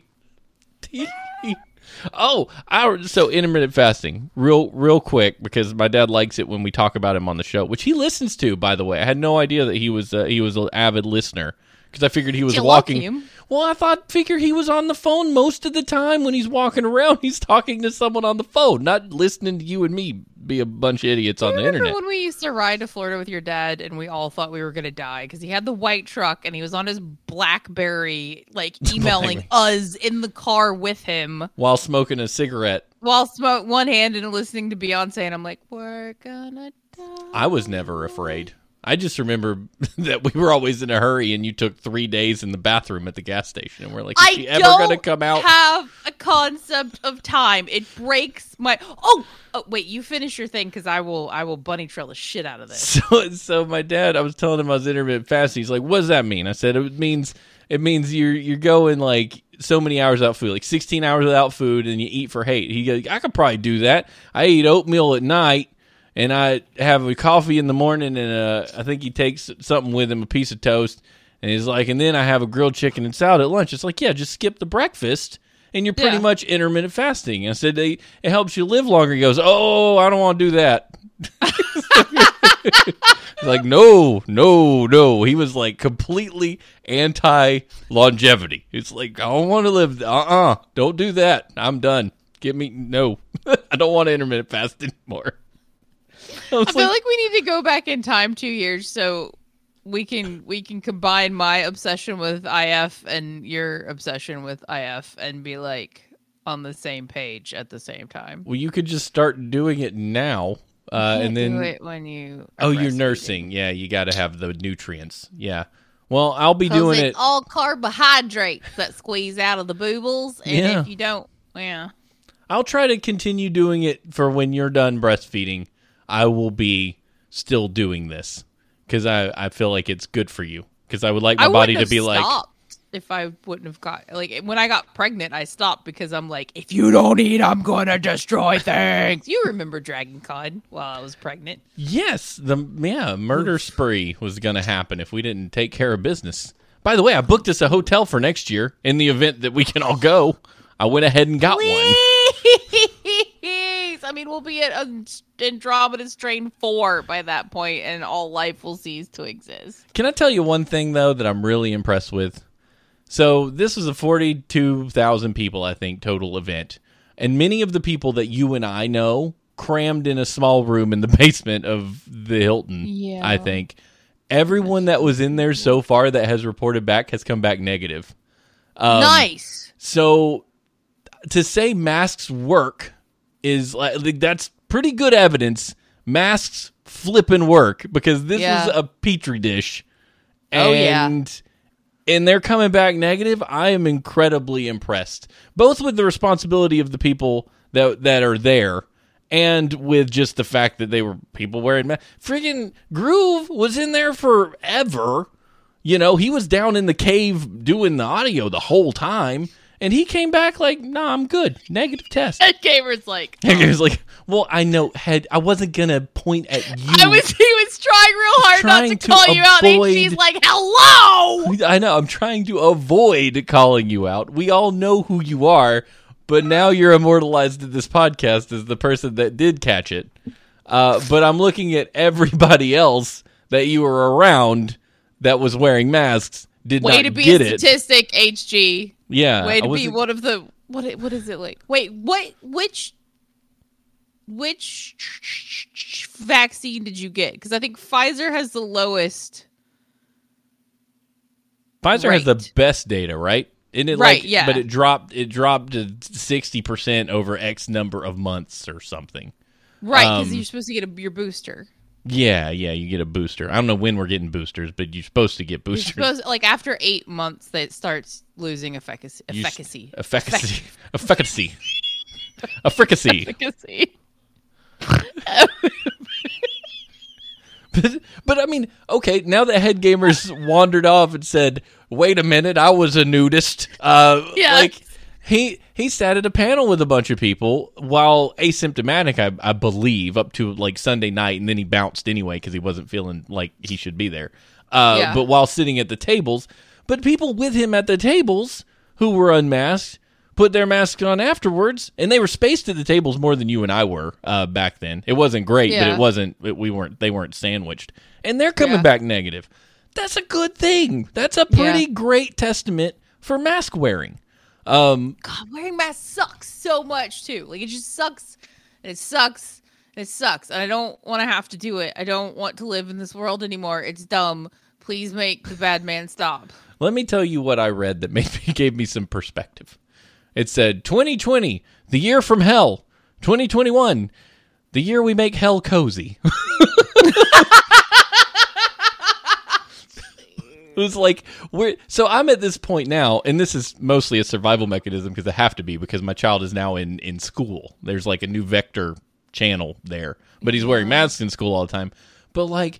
Oh, I, so intermittent fasting, real real quick because my dad likes it when we talk about him on the show, which he listens to. By the way, I had no idea that he was uh, he was an avid listener. Because I figured he was walking. him. Well, I thought figure he was on the phone most of the time when he's walking around. (laughs) He's talking to someone on the phone, not listening to you and me be a bunch of idiots on the internet. when we used to ride to Florida with your dad and we all thought we were going to die because he had the white truck and he was on his Blackberry, like (laughs) emailing us in the car with him While smoking a cigarette, while smoke one hand and listening to Beyonce. And I'm like, we're gonna die. I was never afraid. I just remember (laughs) that we were always in a hurry, and you took three days in the bathroom at the gas station, and we're like, "Is I she ever gonna come out?" have a concept of time. It breaks my. Oh, oh wait, you finish your thing because I will. I will bunny trail the shit out of this. (laughs) So, so my dad, I was telling him I was intermittent fasting. He's like, "What does that mean?" I said, "It means it means you're you're going like so many hours without food, like 16 hours without food, and you eat for hate." He goes, "I could probably do that. I eat oatmeal at night, and I have a coffee in the morning, and uh, I think he takes something with him, a piece of toast." And he's like, "And then I have a grilled chicken and salad at lunch." It's like, yeah, just skip the breakfast. And you're pretty Yeah. much intermittent fasting. I said they, it helps you live longer. He goes, "Oh, I don't want to do that." (laughs) Like, no, no, no. He was like completely anti longevity. It's like, I don't want to live. Uh uh-uh, uh. do not do that. I'm done. Give me, no. (laughs) I don't want to intermittent fast anymore. (laughs) I was I feel like, like we need to go back in time two years so we can we can combine my obsession with IF and your obsession with IF and be like on the same page at the same time. well, you could just start doing it now. Uh, and Do then, it when you are oh, you're breastfeeding. nursing. Yeah, you got to have the nutrients. Yeah. Well, I'll be doing it's it. all carbohydrates that squeeze out of the boobles, and Yeah. if you don't, yeah, I'll try to continue doing it for when you're done breastfeeding. I will be still doing this because I, I feel like it's good for you. Because I would like my I body to be like, if I wouldn't have got like when I got pregnant, I stopped because I'm like, if you don't eat, I'm gonna destroy (laughs) things. You remember Dragon Con while I was pregnant? yes, the yeah murder spree was going to happen if we didn't take care of business. By the way, I booked us a hotel for next year in the event that we can all go. I went ahead and got one. (laughs) I mean, we'll be at um, Andromeda Strain 4 by that point, and all life will cease to exist. Can I tell you one thing though that I'm really impressed with? So this was a 42,000 people, I think, total event, and many of the people that you and I know crammed in a small room in the (laughs) basement of the Hilton. Yeah. I think everyone that was in there so far that has reported back has come back negative. Um, nice. So to say masks work is like that's pretty good evidence. Masks flipping work because this Yeah. is a petri dish. Oh, yeah. and and they're coming back negative. I am incredibly impressed, both with the responsibility of the people that that are there. And with just the fact that they were people wearing masks. Freaking Groove was in there forever. You know, he was down in the cave doing the audio the whole time, and he came back like, "Nah, I'm good. Negative test." Ed Gamer's like, And he was like, "Well, I know, head. I wasn't gonna point at you. I was, he was trying real hard not to to call you out, and she's like, hello! (laughs) I know. I'm trying to avoid calling you out. We all know who you are, but now you're immortalized in this podcast as the person that did catch it. Uh, but I'm looking at everybody else that you were around that was wearing masks did Way to be get a it. statistic, HG. Yeah, Way to be one of the what? What is it like? Wait, what? Which? Which vaccine did you get? Because I think Pfizer has the lowest. Pfizer has the best data, right? Isn't it Right, like, yeah. But it dropped. It dropped to sixty percent over X number of months or something. Right, because Um, you're supposed to get a, your booster. Yeah, yeah. You get a booster. I don't know when we're getting boosters, but you're supposed to get boosters. supposed like after eight months that starts losing efficacy. S- Efficacy. Efficacy. Efficacy. (laughs) Efficacy. Efficacy. But, but I mean, okay, now that head gamers wandered off and said, "Wait a minute, I was a nudist." Uh, Yeah. like he he sat at a panel with a bunch of people while asymptomatic, I, I believe, up to like Sunday night, and then he bounced anyway because he wasn't feeling like he should be there. Uh, Yeah. But while sitting at the tables, but people with him at the tables who were unmasked put their masks on afterwards, and they were spaced at the tables more than you and I were uh, back then. It wasn't great, but it wasn't. It, we weren't. They weren't sandwiched, and they're coming Yeah. back negative. that's a good thing. That's a pretty Yeah. great testament for mask wearing. Um, God, wearing masks sucks so much too. Like it just sucks. It sucks. It sucks. And I don't want to have to do it. I don't want to live in this world anymore. It's dumb. Please make the bad man stop. let me tell you what I read that (laughs) made me gave me some perspective. It said 2020, the year from hell. 2021, the year we make hell cozy. (laughs) (laughs) It was like we're so I'm at this point now, and this is mostly a survival mechanism because I have to be because my child is now in in school. There's like a new vector channel there, but he's wearing masks in school all the time. But like,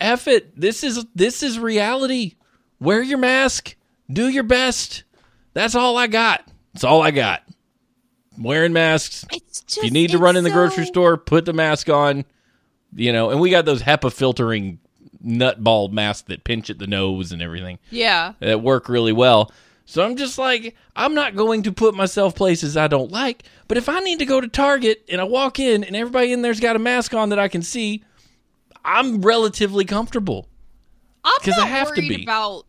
F it, this is this is reality. Wear your mask, do your best. That's all I got. That's all I got. Wearing masks. Just If you need to run in the grocery so- store, put the mask on. You know, and we got those HEPA filtering nutball masks that pinch at the nose and everything Yeah. that work really well. So I'm just like, I'm not going to put myself places I don't like. But if I need to go to Target and I walk in and everybody in there's got a mask on that I can see, I'm relatively comfortable. I'm 'Cause I not have to worried be. about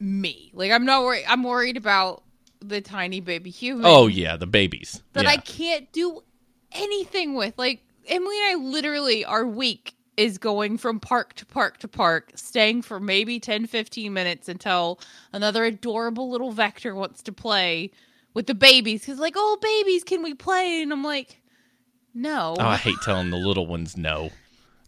me. Like I'm not worried. I'm worried about the tiny baby human. Oh yeah, the babies. that yeah. I can't do anything with. Like Emily and I literally are week is going from park to park to park, staying for maybe 10 15 minutes until another adorable little vector wants to play with the babies cuz like, "Oh, babies, can we play?" And I'm like, "No." Oh, I hate telling the little ones no.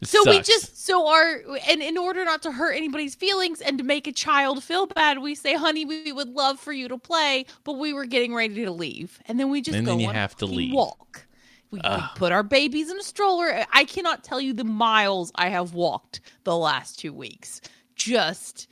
It so we just so our and in order not to hurt anybody's feelings and to make a child feel bad, we say, "Honey, we would love for you to play," but we were getting ready to leave, and then we just And go then you have to leave. walk. We, we put our babies in a stroller. I cannot tell you the miles I have walked the last two weeks. Just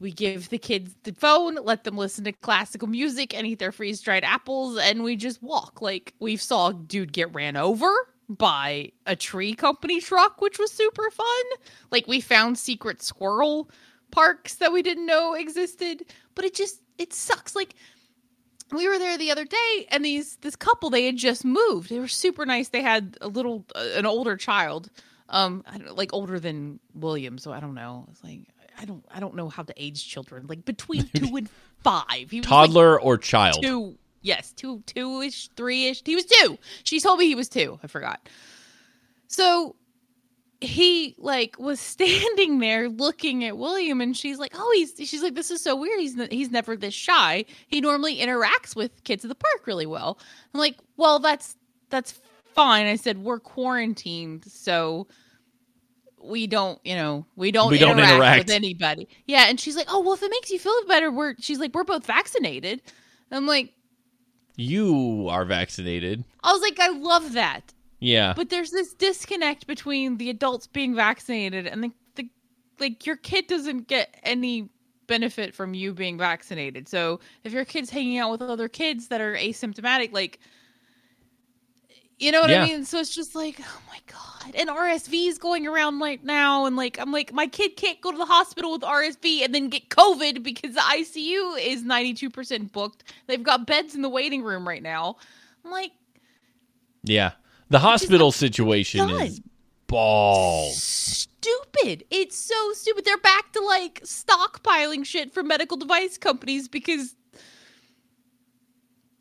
we give the kids the phone, let them listen to classical music and eat their freeze dried apples, and we just walk. Like we saw a dude get ran over by a tree company truck, which was super fun. Like we found secret squirrel parks that we didn't know existed, but it just it sucks. Like we were there the other day and these this couple they had just moved. They were super nice. They had a little uh, an older child um I don't, like older than william so i don't know. It's like i don't i don't know how to age children. Like between two and (laughs) five. He was like toddler or child. two yes two two-ish three-ish. He was two. She told me he was two. I forgot. So he like was (laughs) standing there looking at William and she's like, "Oh, he's she's like this is so weird. He's he's never this shy. He normally interacts with kids at the park really well." I'm like, "Well, that's that's fine." I said, "We're quarantined, so we don't, you know, we don't, We don't interact. with anybody." Yeah, and she's like, "Oh, well, if it makes you feel better, we're she's like, "We're both vaccinated." I'm like, You are vaccinated. I was like, "I love that." Yeah. But there's this disconnect between the adults being vaccinated and the, the like your kid doesn't get any benefit from you being vaccinated. So if your kid's hanging out with other kids that are asymptomatic, like you know what Yeah. I mean? So it's just like, oh my god. And RSV is going around right now and like I'm like my kid can't go to the hospital with RSV and then get COVID because the ICU is 92% booked. They've got beds in the waiting room right now. I'm like yeah. The hospital situation done. is balls. stupid. It's so stupid. They're back to like stockpiling shit from medical device companies because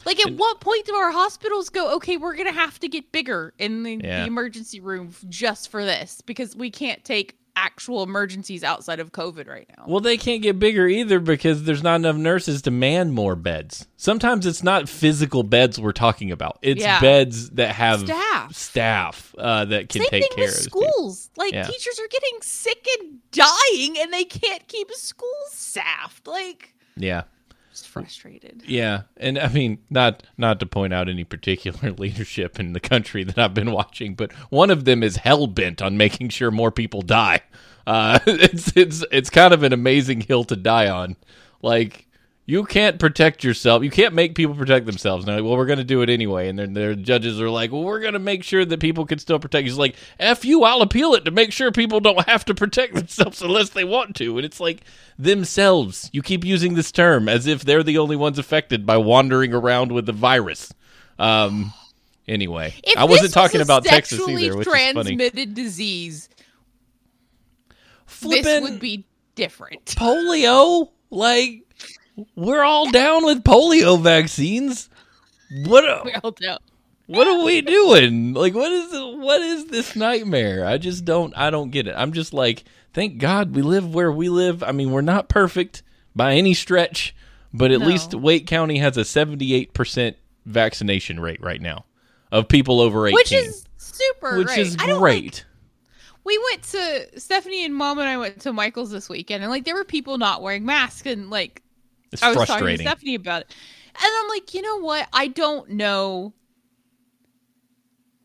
like at what point do our hospitals go, okay, we're gonna have to get bigger in the, Yeah. the emergency room just for this because we can't take actual emergencies outside of COVID right now. Well, they can't get bigger either because there's not enough nurses to man more beds. Sometimes it's not physical beds we're talking about. It's Yeah. beds that have Staff. staff, uh, that can Same take care of schools. Like Yeah. teachers are getting sick and dying and they can't keep schools staffed. Like Yeah. Just frustrated. Yeah, and I mean not not to point out any particular (laughs) leadership in the country that I've been watching, but one of them is hell bent on making sure more people die. Uh, (laughs) it's it's it's kind of an amazing hill to die on. Like you can't protect yourself. You can't make people protect themselves. Now, well, we're going to do it anyway, and then their judges are like, "Well, we're going to make sure that people can still protect." He's like, "F you, I'll appeal it to make sure people don't (laughs) have to protect themselves unless they want to." And it's like themselves. You keep using this term as if they're the only ones affected by wandering around with the virus. Um. Anyway, If I wasn't talking was about Texas either, which is funny. transmitted disease. Flipping this would be different. polio. Like we're all down with polio vaccines. What? (laughs) We all don't. what are we doing? Like, what is what is this nightmare? I just don't. I don't get it. I'm just like, thank God we live where we live. I mean, we're not perfect by any stretch, but at No. least Wake County has a 78 percent vaccination rate right now of people over 18, Which is super which right. is I don't, like, great. we went to Stephanie and Mom and I went to Michael's this weekend, and like there were people not wearing masks, and like it's I was talking to. Stephanie about it, and I'm like, you know what? I don't know,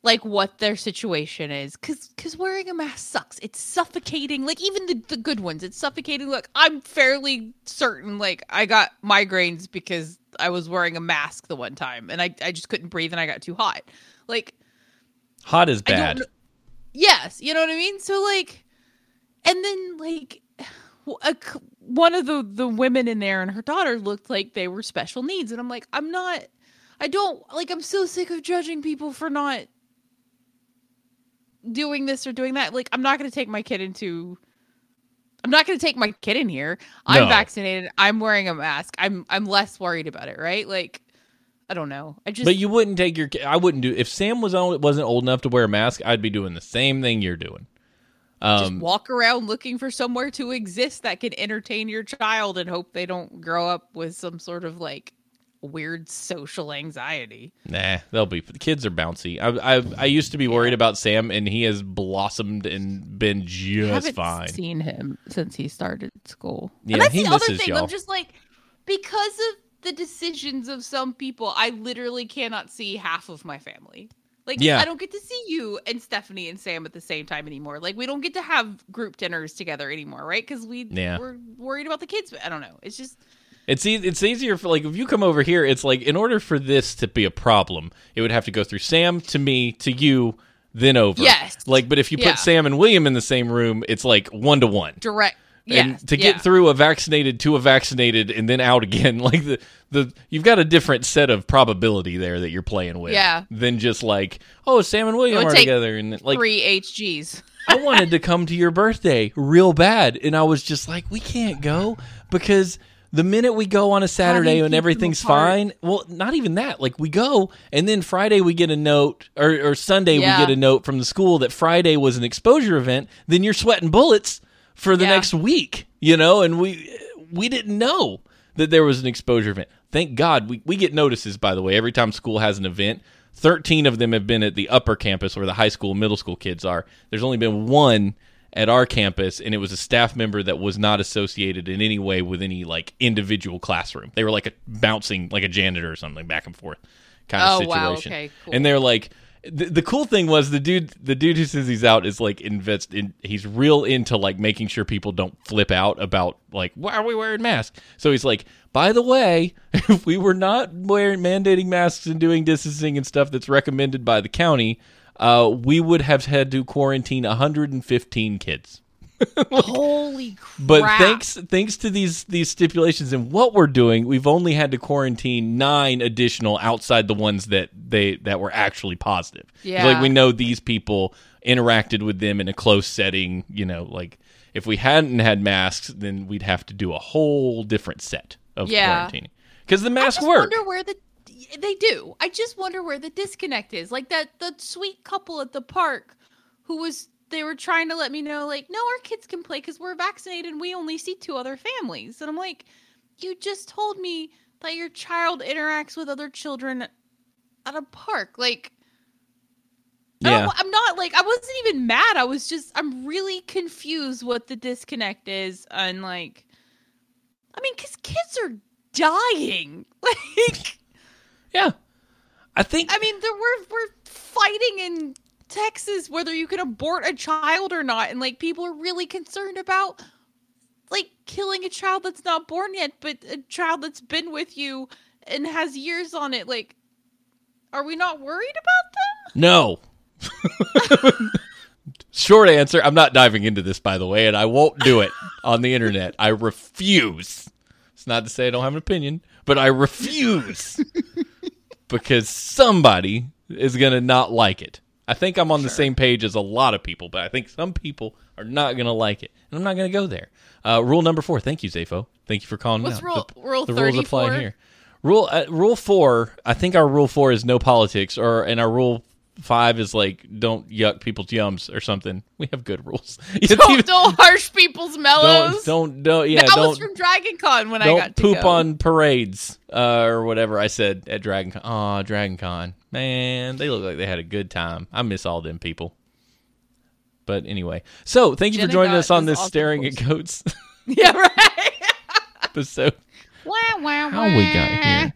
like what their situation is, because because wearing a mask sucks. It's suffocating. Like even the the good ones, it's suffocating. Look, I'm fairly certain, like I got migraines because I was wearing a mask the one time, and I I just couldn't breathe, and I got too hot. Like Hot is bad. Yes, you know what I mean. So like, and then like, (sighs) a one of the the women in there and her daughter looked like they were special needs, and I'm like, I'm not. I don't like. I'm so sick of judging people for not doing this or doing that. Like, I'm not going to take my kid into. I'm not going to take my kid in here. I'm No. vaccinated. I'm wearing a mask. I'm I'm less worried about it, right? Like, I don't know. I just But you wouldn't take your. I wouldn't do. If Sam was on, wasn't old enough to wear a mask, I'd be doing the same thing you're doing. Just Um, walk around looking for somewhere to exist that can entertain your child and hope they don't grow up with some sort of like weird social anxiety. Nah, they'll be. The kids are bouncy. I, I I used to be worried about Sam, and he has blossomed and been I just haven't fine. seen him since he started school. Yeah, and that's he the other thing. y'all. I'm just like because of the decisions of some people, I literally cannot see half of my family. Like Yeah. I don't get to see you and Stephanie and Sam at the same time anymore. Like we don't get to have group dinners together anymore, right? Because we Yeah. we're worried about the kids. I don't know. It's just It's e- it's easier for like if you come over here, it's like in order for this to be a problem, it would have to go through Sam to me to you, then over. Yes. Like, but if you Yeah. put Sam and William in the same room, it's like one to one. direct. And Yes, to yeah. get through a vaccinated to a vaccinated and then out again (laughs) like the the you've got a different set of probability there that you're playing with Yeah. than just like oh sam and william are together and like three HGs. i (laughs) wanted to come to your birthday real bad and i was just like we can't go because the minute we go on a saturday and everything's fine well not even that like we go and then friday we get a note or, or sunday Yeah. we get a note from the school that friday was an exposure event then you're sweating bullets for the Yeah. next week you know and we we didn't know that there was an exposure event. Thank god we, we get notices by the way every time school has an event. 13 of them have been at the upper campus where the high school middle school kids are. There's only been one at our campus and it was a staff member that was not associated in any way with any like individual classroom. They were like a bouncing like a janitor or something back and forth kind of Oh, wow, situation. Okay, cool. and they're like the, the cool thing was the dude the dude who says he's out is like invest in he's real into like making sure people don't flip out about like why are we wearing masks? So he's like by the way if (laughs) we were not wearing mandating masks and doing distancing and stuff that's recommended by the county uh, we would have had to quarantine 115 kids (laughs) Holy crap! but thanks thanks to these these stipulations and what we're doing, we've only had to quarantine nine additional outside the ones that they that were actually positive. Yeah. Like we know these people interacted with them in a close setting, you know, like if we hadn't had masks, then we'd have to do a whole different set of Yeah. quarantining. Because the masks work. wonder where the they do. I just wonder where the disconnect is. Like that the sweet couple at the park who was they were trying to let me know like no our kids can play cuz we're vaccinated and we only see two other families. And I'm like you just told me that your child interacts with other children at a park. Like yeah. I'm not like I wasn't even mad. I was just I'm really confused what the disconnect is and like I mean cuz kids are dying. (laughs) Like Yeah. I think I mean, there we're we're fighting in Texas whether you can abort a child or not, and like people are really concerned about like killing a child that's not born yet, but a child that's been with you and has years on it. Like, are we not worried about them? No. (laughs) Short answer I'm not diving into this, by the way, and I won't do it on the internet. I refuse. It's not to say I don't have an opinion, but I refuse (laughs) because somebody is going to not like it. I think I'm on the same page as a lot of people, but I think some people are not going to like it, and I'm not going to go there. Uh, rule number four. Thank you, Zafo. Thank you for calling What's me out. rule- the, rule the rules apply 34? here. Rule uh, rule four. I think our rule four is no politics, or and our rule five is like don't yuck people's yums or something. We have good rules. (laughs) Don't, even- don't harsh people's mellows. don't don't don't yeah that don't was from Dragon Con when I got to poop go. on parades uh, or whatever I said at Dragon Con. Aw, Dragon Con. Man, they look like they had a good time. I miss all them people. But anyway, so thank you for joining us on this awesome staring at goats (laughs) (laughs) yeah, right. (laughs) episode. Wah, How we got here?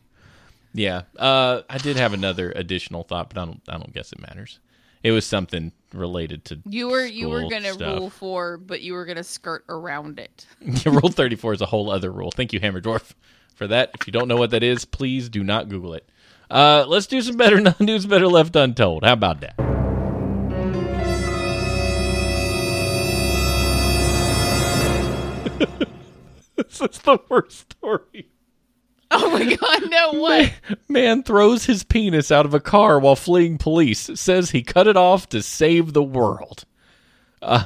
Yeah, uh, I did have another additional thought, but I don't. I don't guess it matters. It was something related to You were you were gonna stuff. rule four, but you were gonna skirt around it. rule 34 is a whole other rule. Thank you, Hammer Dwarf, for that. If you don't know what that is, please do not Google it. Uh, let's do some better (laughs) news, better left untold. How about that? (laughs) this is the worst story. Oh my god, no (laughs) way. Man throws his penis out of a car while fleeing police. Says he cut it off to save the world. Uh,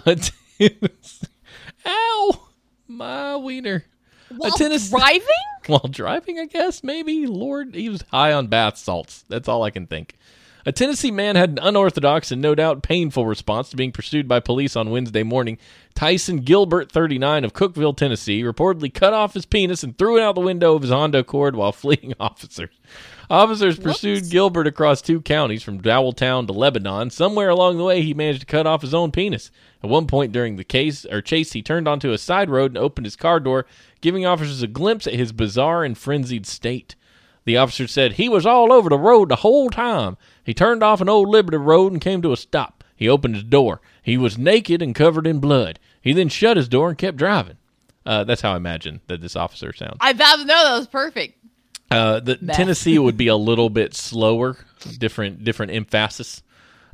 ow, my wiener. While tennis- driving? (laughs) While driving, I guess, maybe. Lord, he was high on bath salts. That's all I can think. A Tennessee man had an unorthodox and no doubt painful response to being pursued by police on Wednesday morning. Tyson Gilbert, 39, of Cookeville, Tennessee, reportedly cut off his penis and threw it out the window of his Honda Accord while (laughs) fleeing officers. Officers pursued Gilbert across two counties from Dowelltown to Lebanon. Somewhere along the way, he managed to cut off his own penis. At one point during the case or chase, he turned onto a side road and opened his car door, giving officers a glimpse at his bizarre and frenzied state. The officer said he was all over the road the whole time. He turned off an old Liberty road and came to a stop. He opened his door. He was naked and covered in blood. He then shut his door and kept driving. Uh, that's how I imagine that this officer sounds. I thought no, that was perfect. Uh, the Tennessee (laughs) would be a little bit slower, different different emphasis.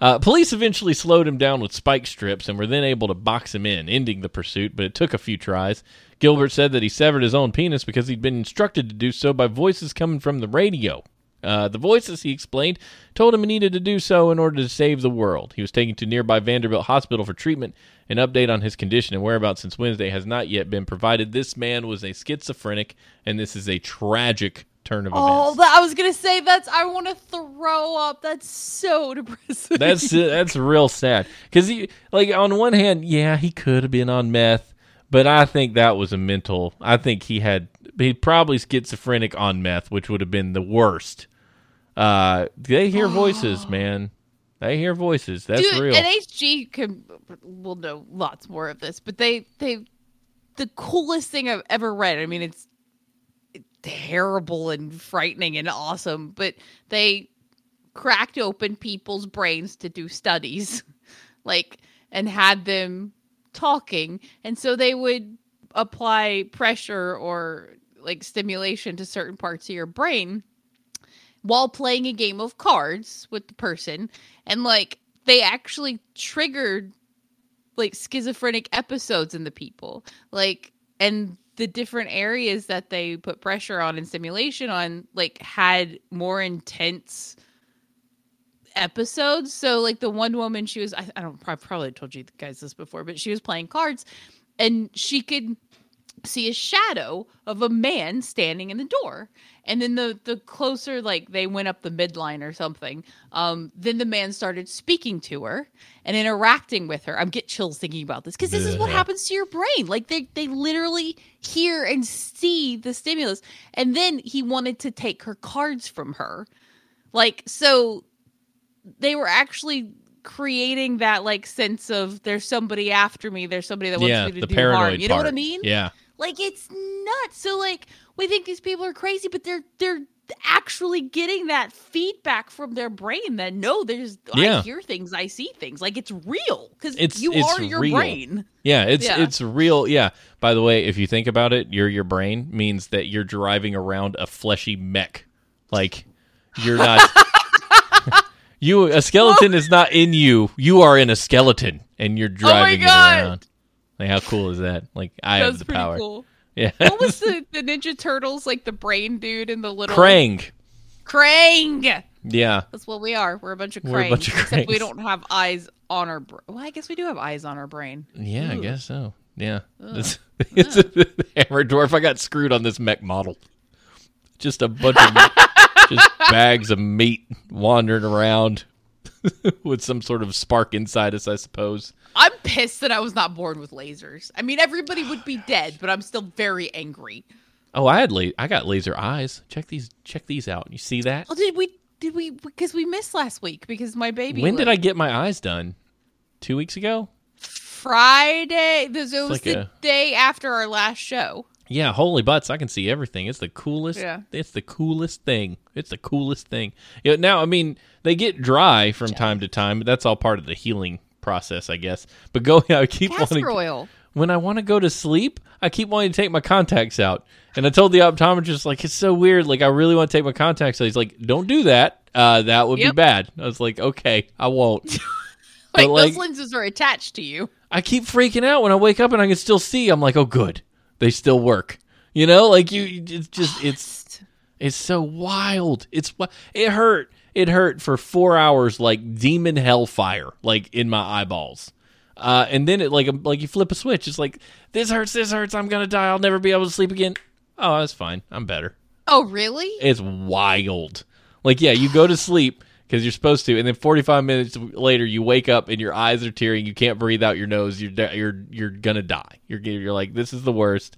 Uh, police eventually slowed him down with spike strips and were then able to box him in, ending the pursuit. But it took a few tries. Gilbert said that he severed his own penis because he'd been instructed to do so by voices coming from the radio. Uh, the voices, he explained, told him he needed to do so in order to save the world. He was taken to nearby Vanderbilt Hospital for treatment. An update on his condition and whereabouts since Wednesday has not yet been provided. This man was a schizophrenic, and this is a tragic turn of Oh, events. that, I was gonna say that's. I want to throw up. That's so (laughs) depressing. That's that's real sad because he like on one hand, yeah, he could have been on meth, but I think that was a mental. I think he had he probably schizophrenic on meth, which would have been the worst. Uh, they hear (gasps) voices, man. They hear voices. That's Dude, real. And HG can will know lots more of this, but they they the coolest thing I've ever read. I mean, it's terrible and frightening and awesome, but they cracked open people's brains to do studies, (laughs) like and had them talking, and so they would apply pressure or like stimulation to certain parts of your brain while playing a game of cards with the person. And like they actually triggered like schizophrenic episodes in the people like and the different areas that they put pressure on and stimulation on like had more intense episodes. So like the one woman she was i, I don't i probably told you guys this before but she was playing cards and she could see a shadow of a man standing in the door. And then the the closer like they went up the midline or something um then the man started speaking to her and interacting with her. I'm get chills thinking about this because this is what happens to your brain. Like they they literally hear and see the stimulus. And then he wanted to take her cards from her. Like so they were actually creating that like sense of there's somebody after me. There's somebody that wants yeah, me to do harm. you know what i mean? Yeah, like it's nuts. So like we think these people are crazy, but they're they're actually getting that feedback from their brain that no, there's Yeah. I hear things, I see things. Like it's real because It's- you it's are your real. brain. yeah. It's Yeah. it's real. Yeah. By the way, if you think about it, your your brain means that you're driving around a fleshy mech. Like you're not. (laughs) you a skeleton is not in you. You are in a skeleton, and you're oh driving it Oh around. Like how cool is that? Like I have the pretty power. cool. Yeah. What was the, (laughs) the Ninja Turtles like the brain dude and the little Krang. Krang. Yeah. That's what we are. We're a bunch of We're a bunch of Except we don't have eyes on our. Br- well, I guess we do have eyes on our brain. Yeah, I guess so. Yeah. It's, (laughs) it's a hammer dwarf. I got screwed on this mech model. Just a bunch of (laughs) just bags of meat wandering around (laughs) with some sort of spark inside us, I suppose. I'm pissed that I was not born with lasers. I mean, everybody would be (sighs) dead, but I'm still very angry. Oh, I had la- I got laser eyes. Check these check these out. You see that? Oh, did we? Did we? Because we missed last week because my baby. When did I get my eyes done? 2 weeks ago? Friday. This it was like the a- day after our last show. Yeah, holy butts! I can see everything. It's the coolest. Yeah. It's the coolest thing. It's the coolest thing. Yeah. Now, I mean, they get dry from time to time, but that's all part of the healing process, I guess. But go, (laughs) I keep Castor wanting oil. when I want to go to sleep. I keep wanting to take my contacts out, and I told the optometrist like it's so weird. Like I really want to take my contacts out. He's like, "Don't do that. Uh, that would be bad." I was like, "Okay, I won't." (laughs) Like, like- those lenses are attached to you. I keep freaking out when I wake up and I can still see. I'm like, "Oh, good, they still work." You know, like you. It's just it's It's so wild. It's it hurt. It hurt for four hours like demon hellfire, like in my eyeballs. Uh, and then it like like you flip a switch. It's like this hurts, this hurts. I'm gonna die. I'll never be able to sleep again. Oh, that's fine. I'm better. Oh, really? It's wild. Like yeah, you go to sleep because you're supposed to, and then 45 minutes later you wake up and your eyes are tearing. You can't breathe out your nose. You're you're you're gonna die. You're you're like this is the worst.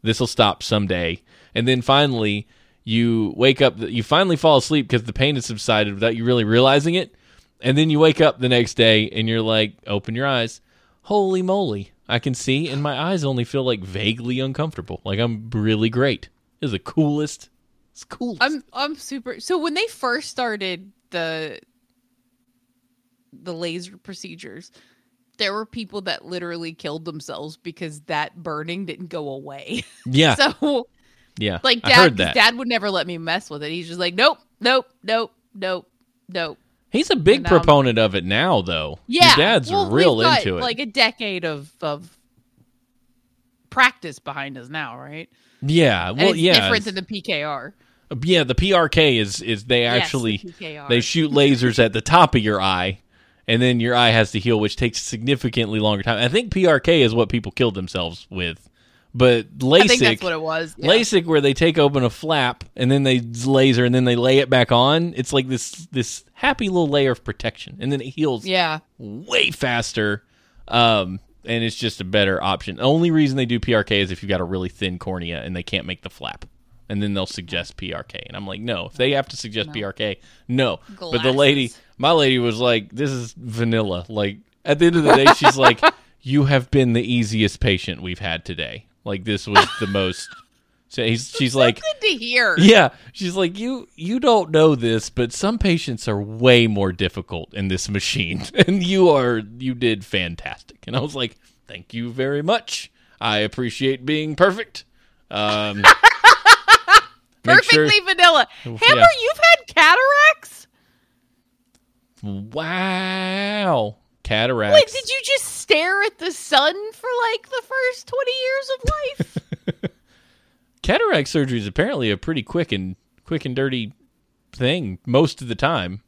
This will stop someday. And then finally you wake up. You finally fall asleep because the pain has subsided without you really realizing it. And then you wake up the next day and you're like, open your eyes. Holy moly. I can see, and my eyes only feel like vaguely uncomfortable. Like I'm really great. This is the coolest. It's cool. I'm I'm super. So when they first started the the laser procedures, there were people that literally killed themselves because that burning didn't go away. (laughs) yeah, so yeah. like dad, dad would never let me mess with it. He's just like, nope, nope, nope, nope, nope. He's a big And now I'm- proponent of it now, though. Yeah, Your dad's well, real into it. Like a decade of of practice behind us now, right? yeah, well, it's yeah, different than the PKR. yeah. The PRK is is they Yes, the actually they shoot lasers at the top of your eye, and then your eye has to heal, which takes significantly longer time. I think PRK is what people killed themselves with, but LASIK. I think that's what it was. yeah. LASIK, where they take open a flap and then they laser and then they lay it back on. It's like this this happy little layer of protection, and then it heals Yeah. way faster. Um, and it's just a better option. The only reason they do PRK is if you've got a really thin cornea and they can't make the flap. And then they'll suggest PRK. And I'm like, no, if they have to suggest PRK, no. But the lady, my lady was like, this is vanilla. Like, at the end of the day, she's like, (laughs) you have been the easiest patient we've had today. Like, this was the most. (laughs) So he's, she's like, Good to hear. yeah, she's like you. You don't know this, but some patients are way more difficult in this machine, (laughs) and you are. You did fantastic, and I was like, thank you very much. I appreciate being perfect. Um, (laughs) make sure- Perfectly vanilla. Hammer, Yeah. you've had cataracts? wow, cataracts. Wait, did you just stare at the sun for like the first 20 years of life? (laughs) Cataract surgery is apparently a pretty quick and quick and dirty thing most of the time.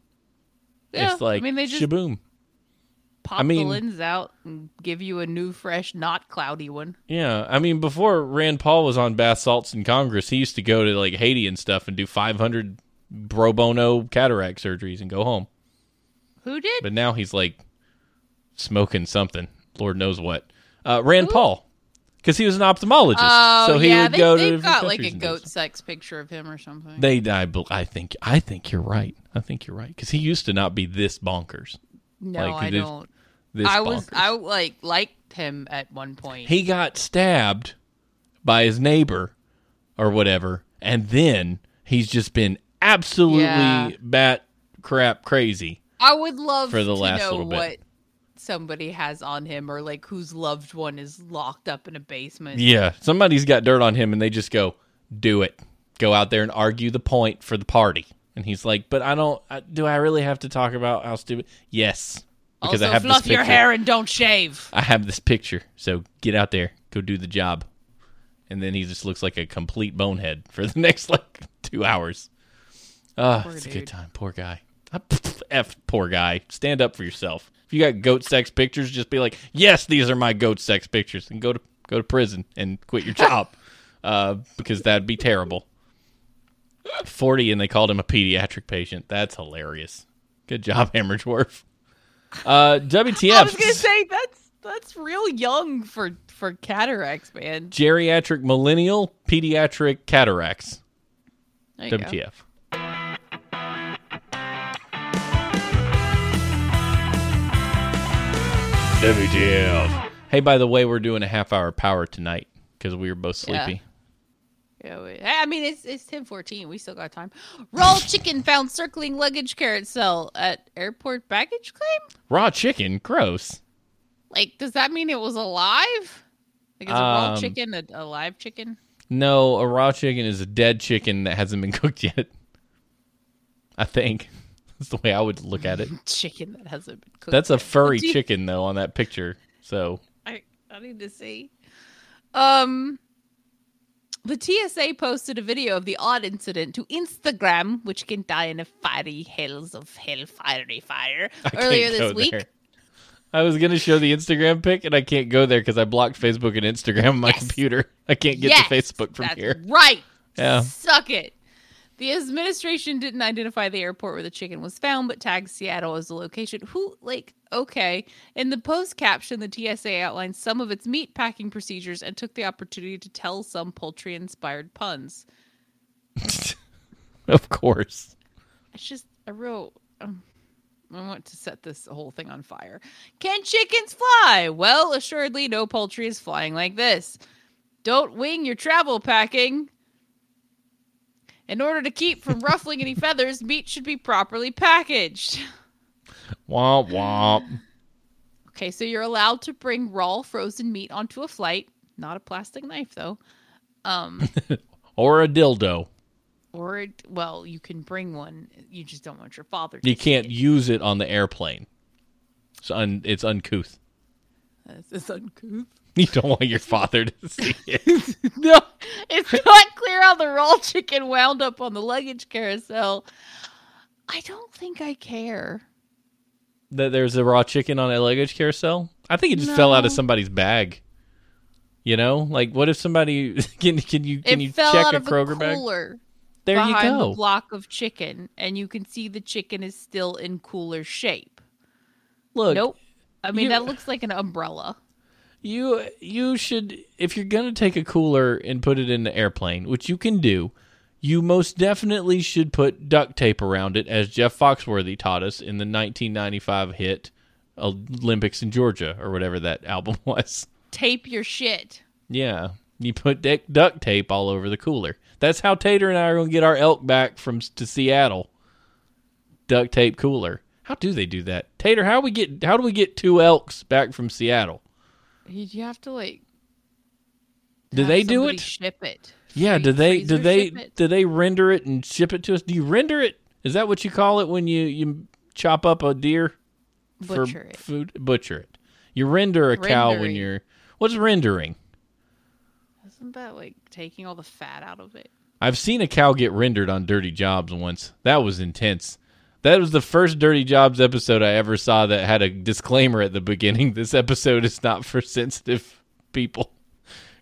yeah. it's like I mean, they just shaboom. pop I mean- the lens out and give you a new, fresh, not cloudy one. Yeah, I mean, before Rand Paul was on bath salts in Congress, he used to go to like Haiti and stuff and do 500 pro bono cataract surgeries and go home. Who did? But now he's like smoking something, Lord knows what. Uh, Rand Paul, because he was an ophthalmologist, Oh, so he yeah. would they, go to they've got like a countries and do goat sex picture of him or something. They, I, I think, I think you're right. I think you're right because he used to not be this bonkers. no, like, I this- don't. This I was, bonkers. I like liked him at one point. he got stabbed by his neighbor or whatever, and then he's just been absolutely Yeah. bat crap crazy. I would love for the to last little bit. what somebody has on him or like whose loved one is locked up in a basement. Yeah, somebody's got dirt on him, and they just go, "Do it, go out there and argue the point for the party." And he's like, "But I don't. I, do I really have to talk about how stupid?" Yes, because also, I have fluff your hair and don't shave. I have this picture, so get out there, go do the job. And then he just looks like a complete bonehead for the (laughs) next like two hours. Oh, Poor it's a good time. Poor guy. (laughs) F, poor guy. Stand up for yourself. If you got goat sex pictures, just be like, yes, these are my goat sex pictures, and go to go to prison and quit your job, (laughs) uh, because that'd be terrible. Forty, and they called him a pediatric patient. That's hilarious. Good job, (laughs) Hammersworth. Uh, WTF? I was gonna say that's that's real young for for cataracts, man. geriatric millennial pediatric cataracts. WTF? go. WTF? WTF. Hey, by the way, we're doing a half hour power tonight because we were both sleepy. Yeah, we- I mean it's it's ten fourteen. We still got time. Raw chicken found circling luggage carousel at airport baggage claim. Raw chicken, gross. Like, does that mean it was alive? Like, is a raw Um, chicken a, a live chicken? No, a raw chicken is a dead chicken that hasn't been (laughs) cooked yet. I think that's the way I would look at it. (laughs) Chicken that hasn't been cooked. That's a furry you- chicken though on that picture. So I I need to see. Um, the TSA posted a video of the odd incident to Instagram, which can die in a fiery hells of hell fiery fire. (laughs) I can't Earlier go this week, there. I was gonna show the Instagram pic, and I can't go there because I blocked Facebook and Instagram on my Yes. computer. I can't get Yes, to Facebook from that's here. right. Yeah. Suck it. The administration didn't identify the airport where the chicken was found, but tagged Seattle as the location. Who, like, okay. In the post caption, the TSA outlined some of its meat packing procedures and took the opportunity to tell some poultry inspired puns. (laughs) of course. It's just a real. Um, I want to set this whole thing on fire. Can chickens fly? Well, assuredly, no poultry is flying like this. Don't wing your travel packing. In order to keep from ruffling any feathers, meat should be properly packaged. Womp womp. Okay, so you're allowed to bring raw frozen meat onto a flight, not a plastic knife though. Um, (laughs) Or a dildo. or it- well, you can bring one. You just don't want your father. to You can't it. use it on the airplane. It's un- it's uncouth. Is uncouth. (laughs) You don't want your father to (laughs) see it. (laughs) No, it's not clear how the raw chicken wound up on the luggage carousel. I don't think I care. that there's a raw chicken on a luggage carousel. I think it just fell out of somebody's bag. You know, like what if somebody can can you can it you fell check out a of Kroger a bag? cooler There you go. the block of chicken, and you can see the chicken is still in cooler shape. Look, nope. I mean, that looks like an umbrella. You you should if you're gonna take a cooler and put it in the airplane, which you can do, you most definitely should put duct tape around it, as Jeff Foxworthy taught us in the 1995 hit Olympics in Georgia or whatever that (laughs) album was. Tape your shit. Yeah, you put duct tape all over the cooler. That's how Tater and I are gonna get our elk back from to Seattle. Duct tape cooler. How do they do that, Tater? How we get? How do we get two elks back from Seattle? You you have to like. Do they do it? Ship it. Yeah, Free- do they do they do they render it and ship it to us? Do you render it? Is that what you call it when you you chop up a deer for Butcher it. food? Butcher it. You render a cow when you're what's rendering? Isn't that like taking all the fat out of it? I've seen a cow get rendered on Dirty Jobs once. That was intense. That was the first Dirty Jobs episode I ever saw that had a disclaimer at the beginning. (laughs) This episode is not for sensitive people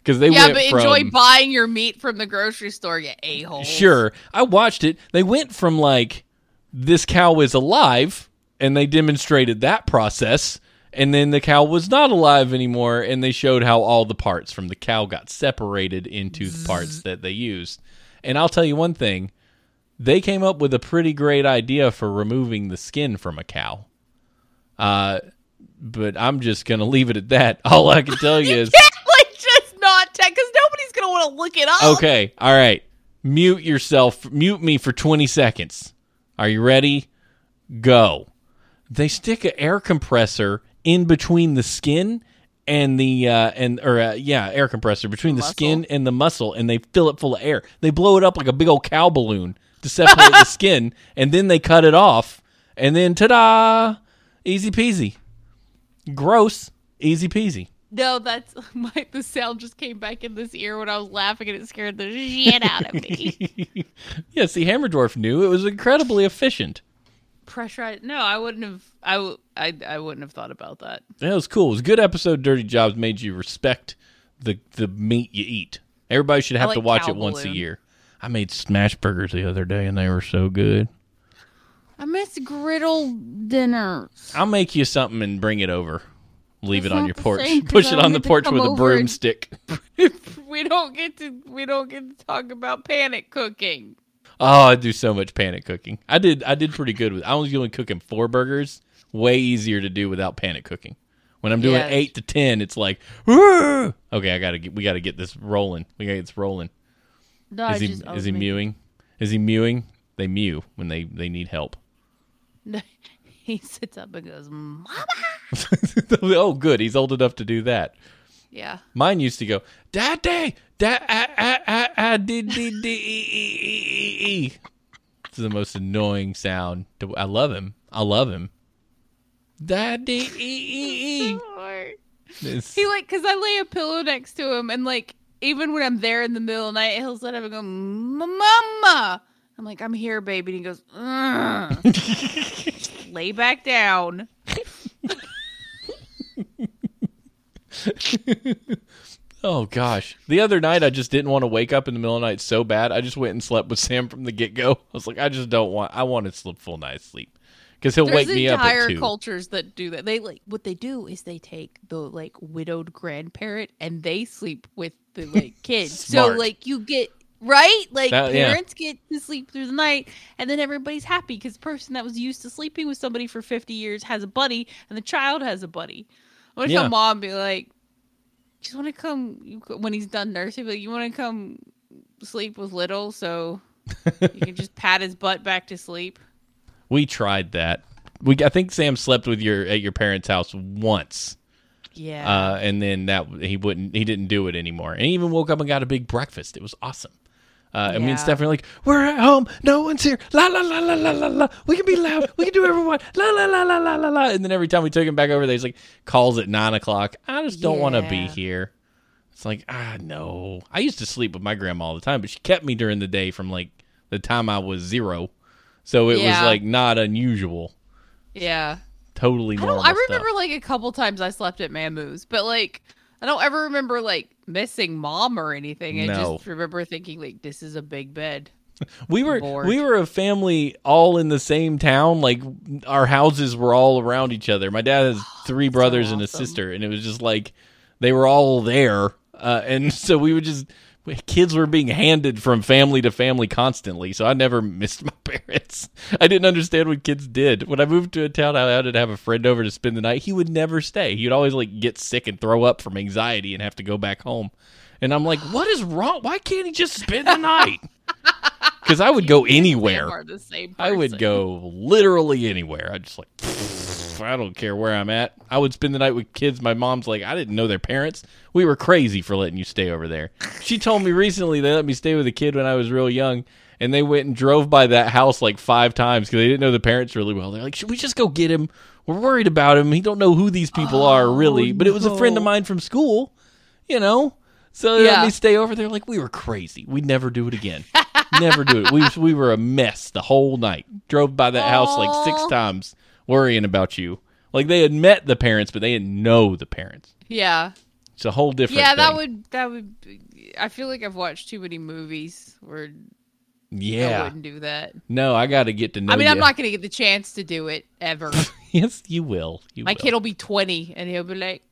because they yeah, but from enjoy buying your meat from the grocery store, you a hole. Sure. I watched it. They went from like this cow is alive and they demonstrated that process and then the cow was not alive anymore and they showed how all the parts from the cow got separated into the parts that they used. And I'll tell you one thing, they came up with a pretty great idea for removing the skin from a cow. Uh but I'm just going to leave it at that. (laughs) All I can tell you is like just not tech because nobody's gonna want to look it up. Okay, all right. Mute yourself. Mute me for 20 seconds. Are you ready? Go. They stick an air compressor in between the skin and the uh and or uh, yeah, air compressor between the Muscle. skin and the muscle and they fill it full of air. They blow it up like a big old cow balloon to separate the skin and then they cut it off and then ta-da! Easy peasy. Gross, easy peasy. No, that's (laughs) my the sound just came back in this ear when I was laughing and it scared the shit out of me. (laughs) yeah, see, Hammerdorf knew it was incredibly efficient. Pressurized? No, I wouldn't have. I, w- I I wouldn't have thought about that. That was cool. It was a good episode. Dirty Jobs made you respect the the meat you eat. Everybody should have like to watch it once a year. I made smash burgers the other day and they were so good. I miss griddle dinners. I'll make you something and bring it over. Leave That's it on your porch. same, 'cause Push it on the porch with a over and- broomstick. (laughs) we don't get to. We don't get to talk about panic cooking. Oh, I do so much panic cooking. I did I did pretty good with I was only cooking four burgers. Way easier to do without panic cooking. When I'm doing Yes. eight to ten, it's like, "Whoa." okay, I gotta get we gotta get this rolling. We gotta get this rolling. No, I Is he just, is he making- mewing? Is he mewing? They mew when they they need help. No, (laughs) he sits up and goes, "Mama." (laughs) oh, good. He's old enough to do that. Yeah. Mine used to go, Daddy, da, ah, ah, ah, dee, dee, dee, e, e, e, e, e." It's the most annoying sound. I love him. I love him. Daddy, e, e, e. (laughs) He like, cause I lay a pillow next to him, and like, even when I'm there in the middle of the night, he'll sit up and go, "Mama." I'm like, "I'm here, baby," and he goes, "Lay back down." (laughs) oh gosh. The other night, I just didn't want to wake up in the middle of the night so bad. I just went and slept with (laughs) Sam from the get go. I was like, I just don't want. I want to sleep full night's sleep because he'll There's wake me up entire at two. cultures that do that. They like what they do is they take the like widowed grandparent and they sleep with the like kids. so like you get right, like That- yeah. parents get to sleep through the night, and then everybody's happy because the person that was used to sleeping with somebody for 50 years has a buddy, and the child has a buddy. I to Yeah. mom be like, just want to come when he's done nursing. Like you want to come sleep with little so (laughs) you can just pat his butt back to sleep. We tried that. We I think Sam slept with your at your parents' house once. Yeah. uh, and then that he wouldn't he didn't do it anymore and he even woke up and got a big breakfast it was awesome uh, and me and Stephanie like, we're at home. No one's here. La la la la la la la. We can be loud. We can do want. La la la la la la la. And then every time we took him back over there, he's like, calls at nine o'clock. I just don't want to be here. It's like, ah, no. I used to sleep with my grandma all the time, but she kept me during the day from like the time I was zero. So it was like not unusual. yeah. Totally I normal. I stuff. remember like a couple times I slept at Mamu's, but like I don't ever remember like missing mom or anything. I No. just remember thinking like this is a big bed. (laughs) We were bored. we were a family all in the same town. Like our houses were all around each other. My dad has (gasps) three brothers and a sister, and it was just like they were all there. Uh, and (laughs) so we would just (laughs) kids were being handed from family to family constantly. So I never (laughs) missed my parents. I didn't understand what kids did. When I moved to a town, I had to have a friend over to spend the night. He would never stay. He would always like get sick and throw up from anxiety and have to go back home. And I'm like, what is wrong? Why can't he just spend the night? (laughs) Because I would go anywhere. I would go literally anywhere. I just like "Pfft, I don't care where I'm at. I would spend the night with kids. My mom's like, I didn't know their parents. We were crazy for letting you stay over there. She told me recently they let me stay with a kid when I was real young, and they went and drove by that house like five times because they didn't know the parents really well. They're like, should we just go get him? We're worried about him. He don't know who these people are oh, really, but it was a friend of mine from school, you know. So they let me stay over there. Like we were crazy. We'd never do it again. never do it. We we were a mess the whole night. Drove by that house like six times, worrying about you. Like they had met the parents, but they didn't know the parents. Yeah. It's a whole different. Yeah, that thing. would that would. be- I feel like I've watched too many movies where Yeah. I wouldn't do that. No, I got to get to know. I mean, I'm not going to get the chance to do it ever. (laughs) Yes, you will. You My will. kid will be 20 and he'll be like,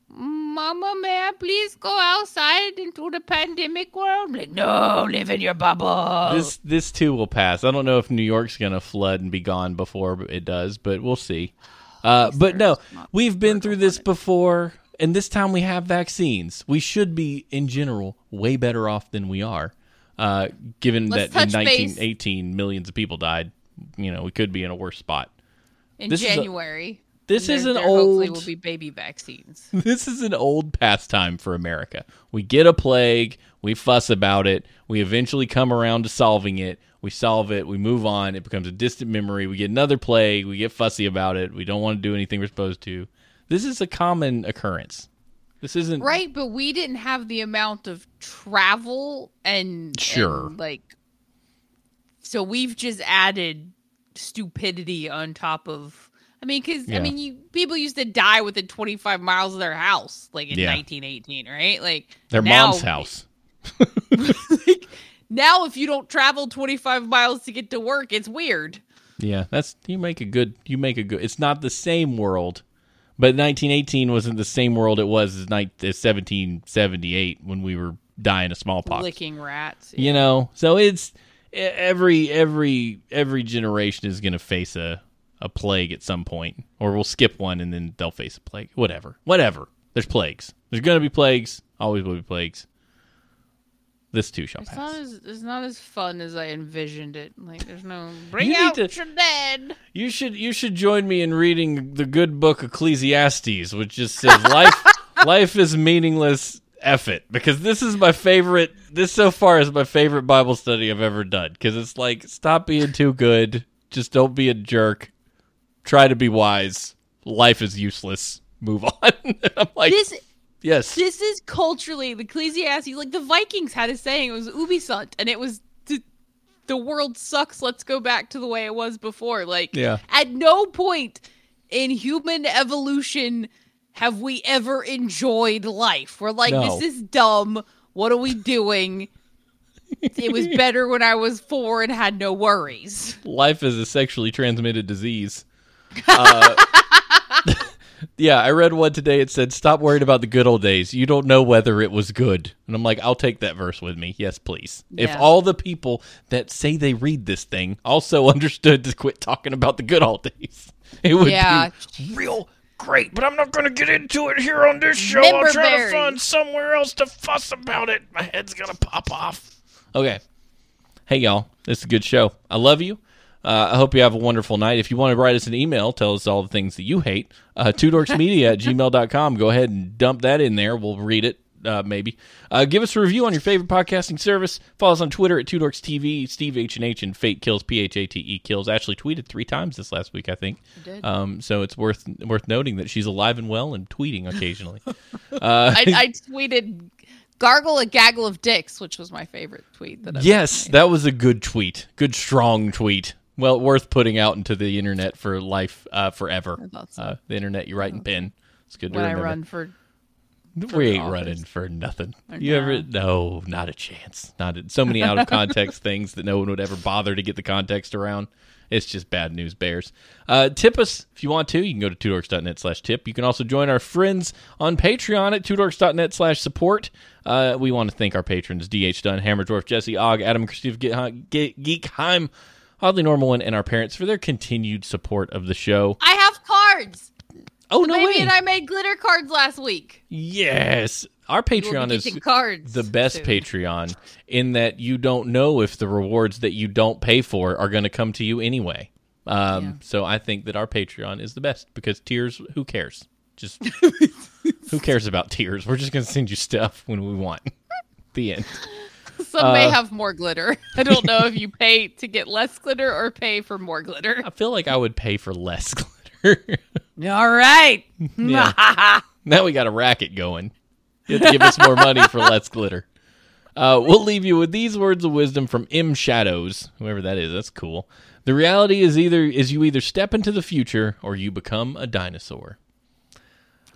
Mama, may I please go outside into the pandemic world? I'm like, no, live in your bubble. This this too will pass. I don't know if New York's gonna flood and be gone before it does, but we'll see. Uh, but no, we've been through this before, and this time we have vaccines. We should be, in general, way better off than we are. Uh, given Let's that in touch base. 1918 millions of people died, you know, we could be in a worse spot. in this January. This is an there Hopefully, old will be baby vaccines. (laughs) this is an old pastime for America. We get a plague, we fuss about it, we eventually come around to solving it. We solve it, we move on, it becomes a distant memory. We get another plague, we get fussy about it, we don't want to do anything we're supposed to. This is a common occurrence. This isn't Right, but we didn't have the amount of travel and Sure. and, like so we've just added stupidity on top of I mean cuz Yeah. I mean you people used to die within 25 miles of their house like in Yeah. 1918, right? Like their now- mom's house. (laughs) like, now if you don't travel 25 miles to get to work, it's weird. Yeah, that's you make a good you make a good. It's not the same world, but 1918 wasn't the same world it was as, 1778 when we were dying of smallpox. Licking rats. You know, so it's every every every generation is going to face a a plague at some point, or we'll skip one and then they'll face a plague. Whatever, whatever. There's plagues. There's going to be plagues. Always will be plagues. This too shall It's pass. not as it's not as fun as I envisioned it. Like there's no (laughs) bring You out to- your dead. You should you should join me in reading the good book Ecclesiastes, which just says life (laughs) life is meaningless. It, because this is my favorite. This so far is my favorite Bible study I've ever done. Because it's like, stop being too good. Just don't be a jerk. Try to be wise. Life is useless. Move on. (laughs) I'm like, This yes, this is culturally the Ecclesiastes. Like the Vikings had a saying. It was "Ubi sunt," and it was the, the world sucks. Let's go back to the way it was before. Like, Yeah. at no point in human evolution have we ever enjoyed life. We're like, No. this is dumb. What are we doing? (laughs) it was better when I was four and had no worries. life is a sexually transmitted disease. Uh, (laughs) yeah, I read one today. It said, "Stop worrying about the good old days. You don't know whether it was good." And I'm like, "I'll take that verse with me. Yes, please." If all the people that say they read this thing also (laughs) understood to quit talking about the good old days, it would Yeah. be real great. But I'm not going to get into it here on this show. I'll try to find somewhere else to fuss about it. My head's gonna pop off. Okay. Hey, y'all. This is a good show. I love you. Uh, I hope you have a wonderful night. If you want to write us an email, tell us all the things that you hate, uh, twodorksmedia at gmail.com. Go ahead and dump that in there. We'll read it, uh, maybe. Uh, give us a review on your favorite podcasting service. Follow us on Twitter at twodorkstv, Steve H&H, and Fate Kills, P H A T E Kills. Ashley tweeted three times this last week, I think. did. Um, so it's worth worth noting that she's alive and well and tweeting occasionally. (laughs) I, I tweeted "gargle a gaggle of dicks," which was my favorite tweet. That I've Yes, that was a good tweet. Good, strong tweet. Well, worth putting out into the internet for life, uh, forever. So. Uh, the internet, you write in pen. It's good to when I run for we ain't office. running for nothing. Or You ever? No, not a chance. Not a, so many out of context (laughs) things that no one would ever bother to get the context around. It's just bad news bears. Uh, tip us if you want to. You can go to twodorks.net slash tip. You can also join our friends on Patreon at twodorks.net slash support. Uh, we want to thank our patrons DH Dunn, Hammerdorf, Jesse Ogg, Adam and Christine Ge- Ge- Geekheim, Oddly Normal One, and our parents for their continued support of the show. I have cards. Oh, no Baby way. and I made glitter cards last week. yes. Our Patreon is the best soon. Patreon in that you don't know if the rewards that you don't pay for are going to come to you anyway. Um, Yeah. So I think that our Patreon is the best because tiers, who cares? Just (laughs) who cares about tiers? We're just going to send you stuff when we want. (laughs) the end. Some may Uh, have more glitter. (laughs) I don't know if you pay to get less glitter or pay for more glitter. I feel like I would pay for less (laughs) glitter. All right. Yeah. (laughs) now we got a racket going. You have to give us more money for less glitter. Uh, we'll leave you with these words of wisdom from M Shadows, whoever that is. That's cool. The reality is either is you either step into the future or you become a dinosaur.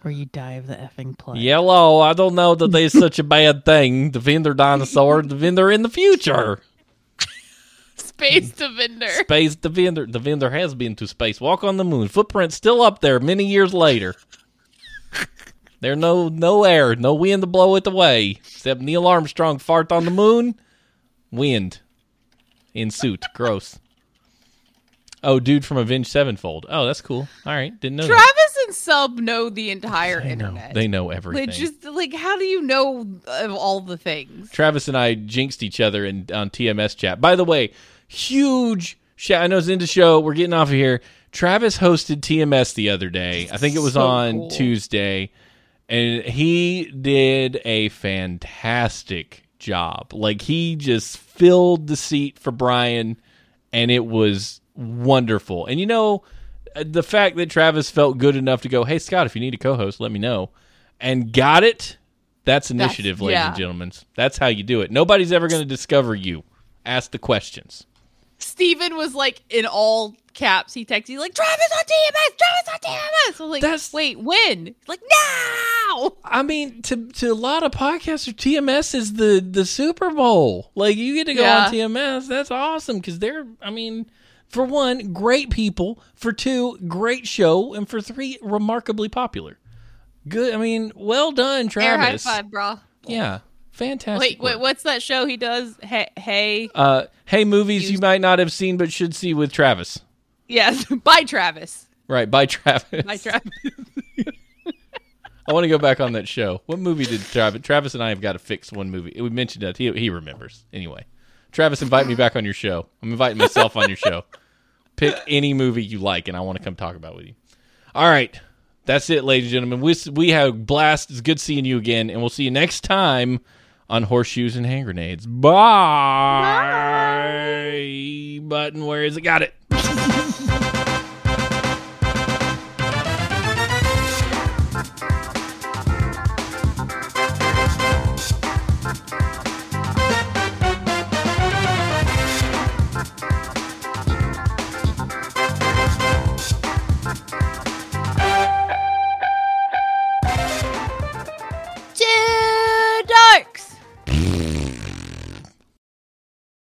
Or you die of the effing plague. Yellow, I don't know that there's such a bad thing. Defender dinosaur, defender in the future. (laughs) Space Defender. Space defender, The defender has been to space. Walk on the moon. Footprint still up there many years later. There no no air, no wind to blow it away. Except Neil Armstrong fart on the moon. Wind. In suit. Gross. Oh, dude from Avenged Sevenfold. Oh, that's cool. All right, didn't know that. Travis and Sub know the entire They know. internet. They know everything. Like, just like, how do you know of all the things? Travis and I jinxed each other in on TMS chat. By the way, huge shout. I know it's into show. We're getting off of here. Travis hosted TMS the other day. I think it was So on cool. Tuesday, and he did a fantastic job. Like he just filled the seat for Brian, and it was wonderful. And you know, the fact that Travis felt good enough to go, "Hey Scott, if you need a co-host, let me know." and got it, that's initiative, ladies yeah. and gentlemen. That's how you do it. Nobody's ever going to discover you. Ask the questions. Steven was like in all caps. He texted, like, Travis on TMS, Travis on TMS. I was like, That's- wait, when? He's like, now. I mean, to to a lot of podcasters, TMS is the the Super Bowl. Like you get to go on TMS. That's awesome because they're. I mean, for one, great people. For two, great show, and for three, remarkably popular. Good. I mean, well done, Air high Travis. five, bro. Yeah, fantastic. Wait, wait, what's that show he does? Hey, hey. Uh, hey, movies you Used- might not have seen but should see with Travis. Yes, (laughs) by Travis. Right, by Travis. By Travis. (laughs) I want to go back on that show. What movie did Travis? Travis and I have got to fix one movie. We mentioned that he he remembers anyway. Travis, invite me back on your show. I'm inviting myself on your show. Pick (laughs) any movie you like, and I want to come talk about it with you. All right, that's it, ladies and gentlemen. We we have a blast. It's good seeing you again, and we'll see you next time on horseshoes and hand grenades. Bye. Button, where is it? Got it. (laughs)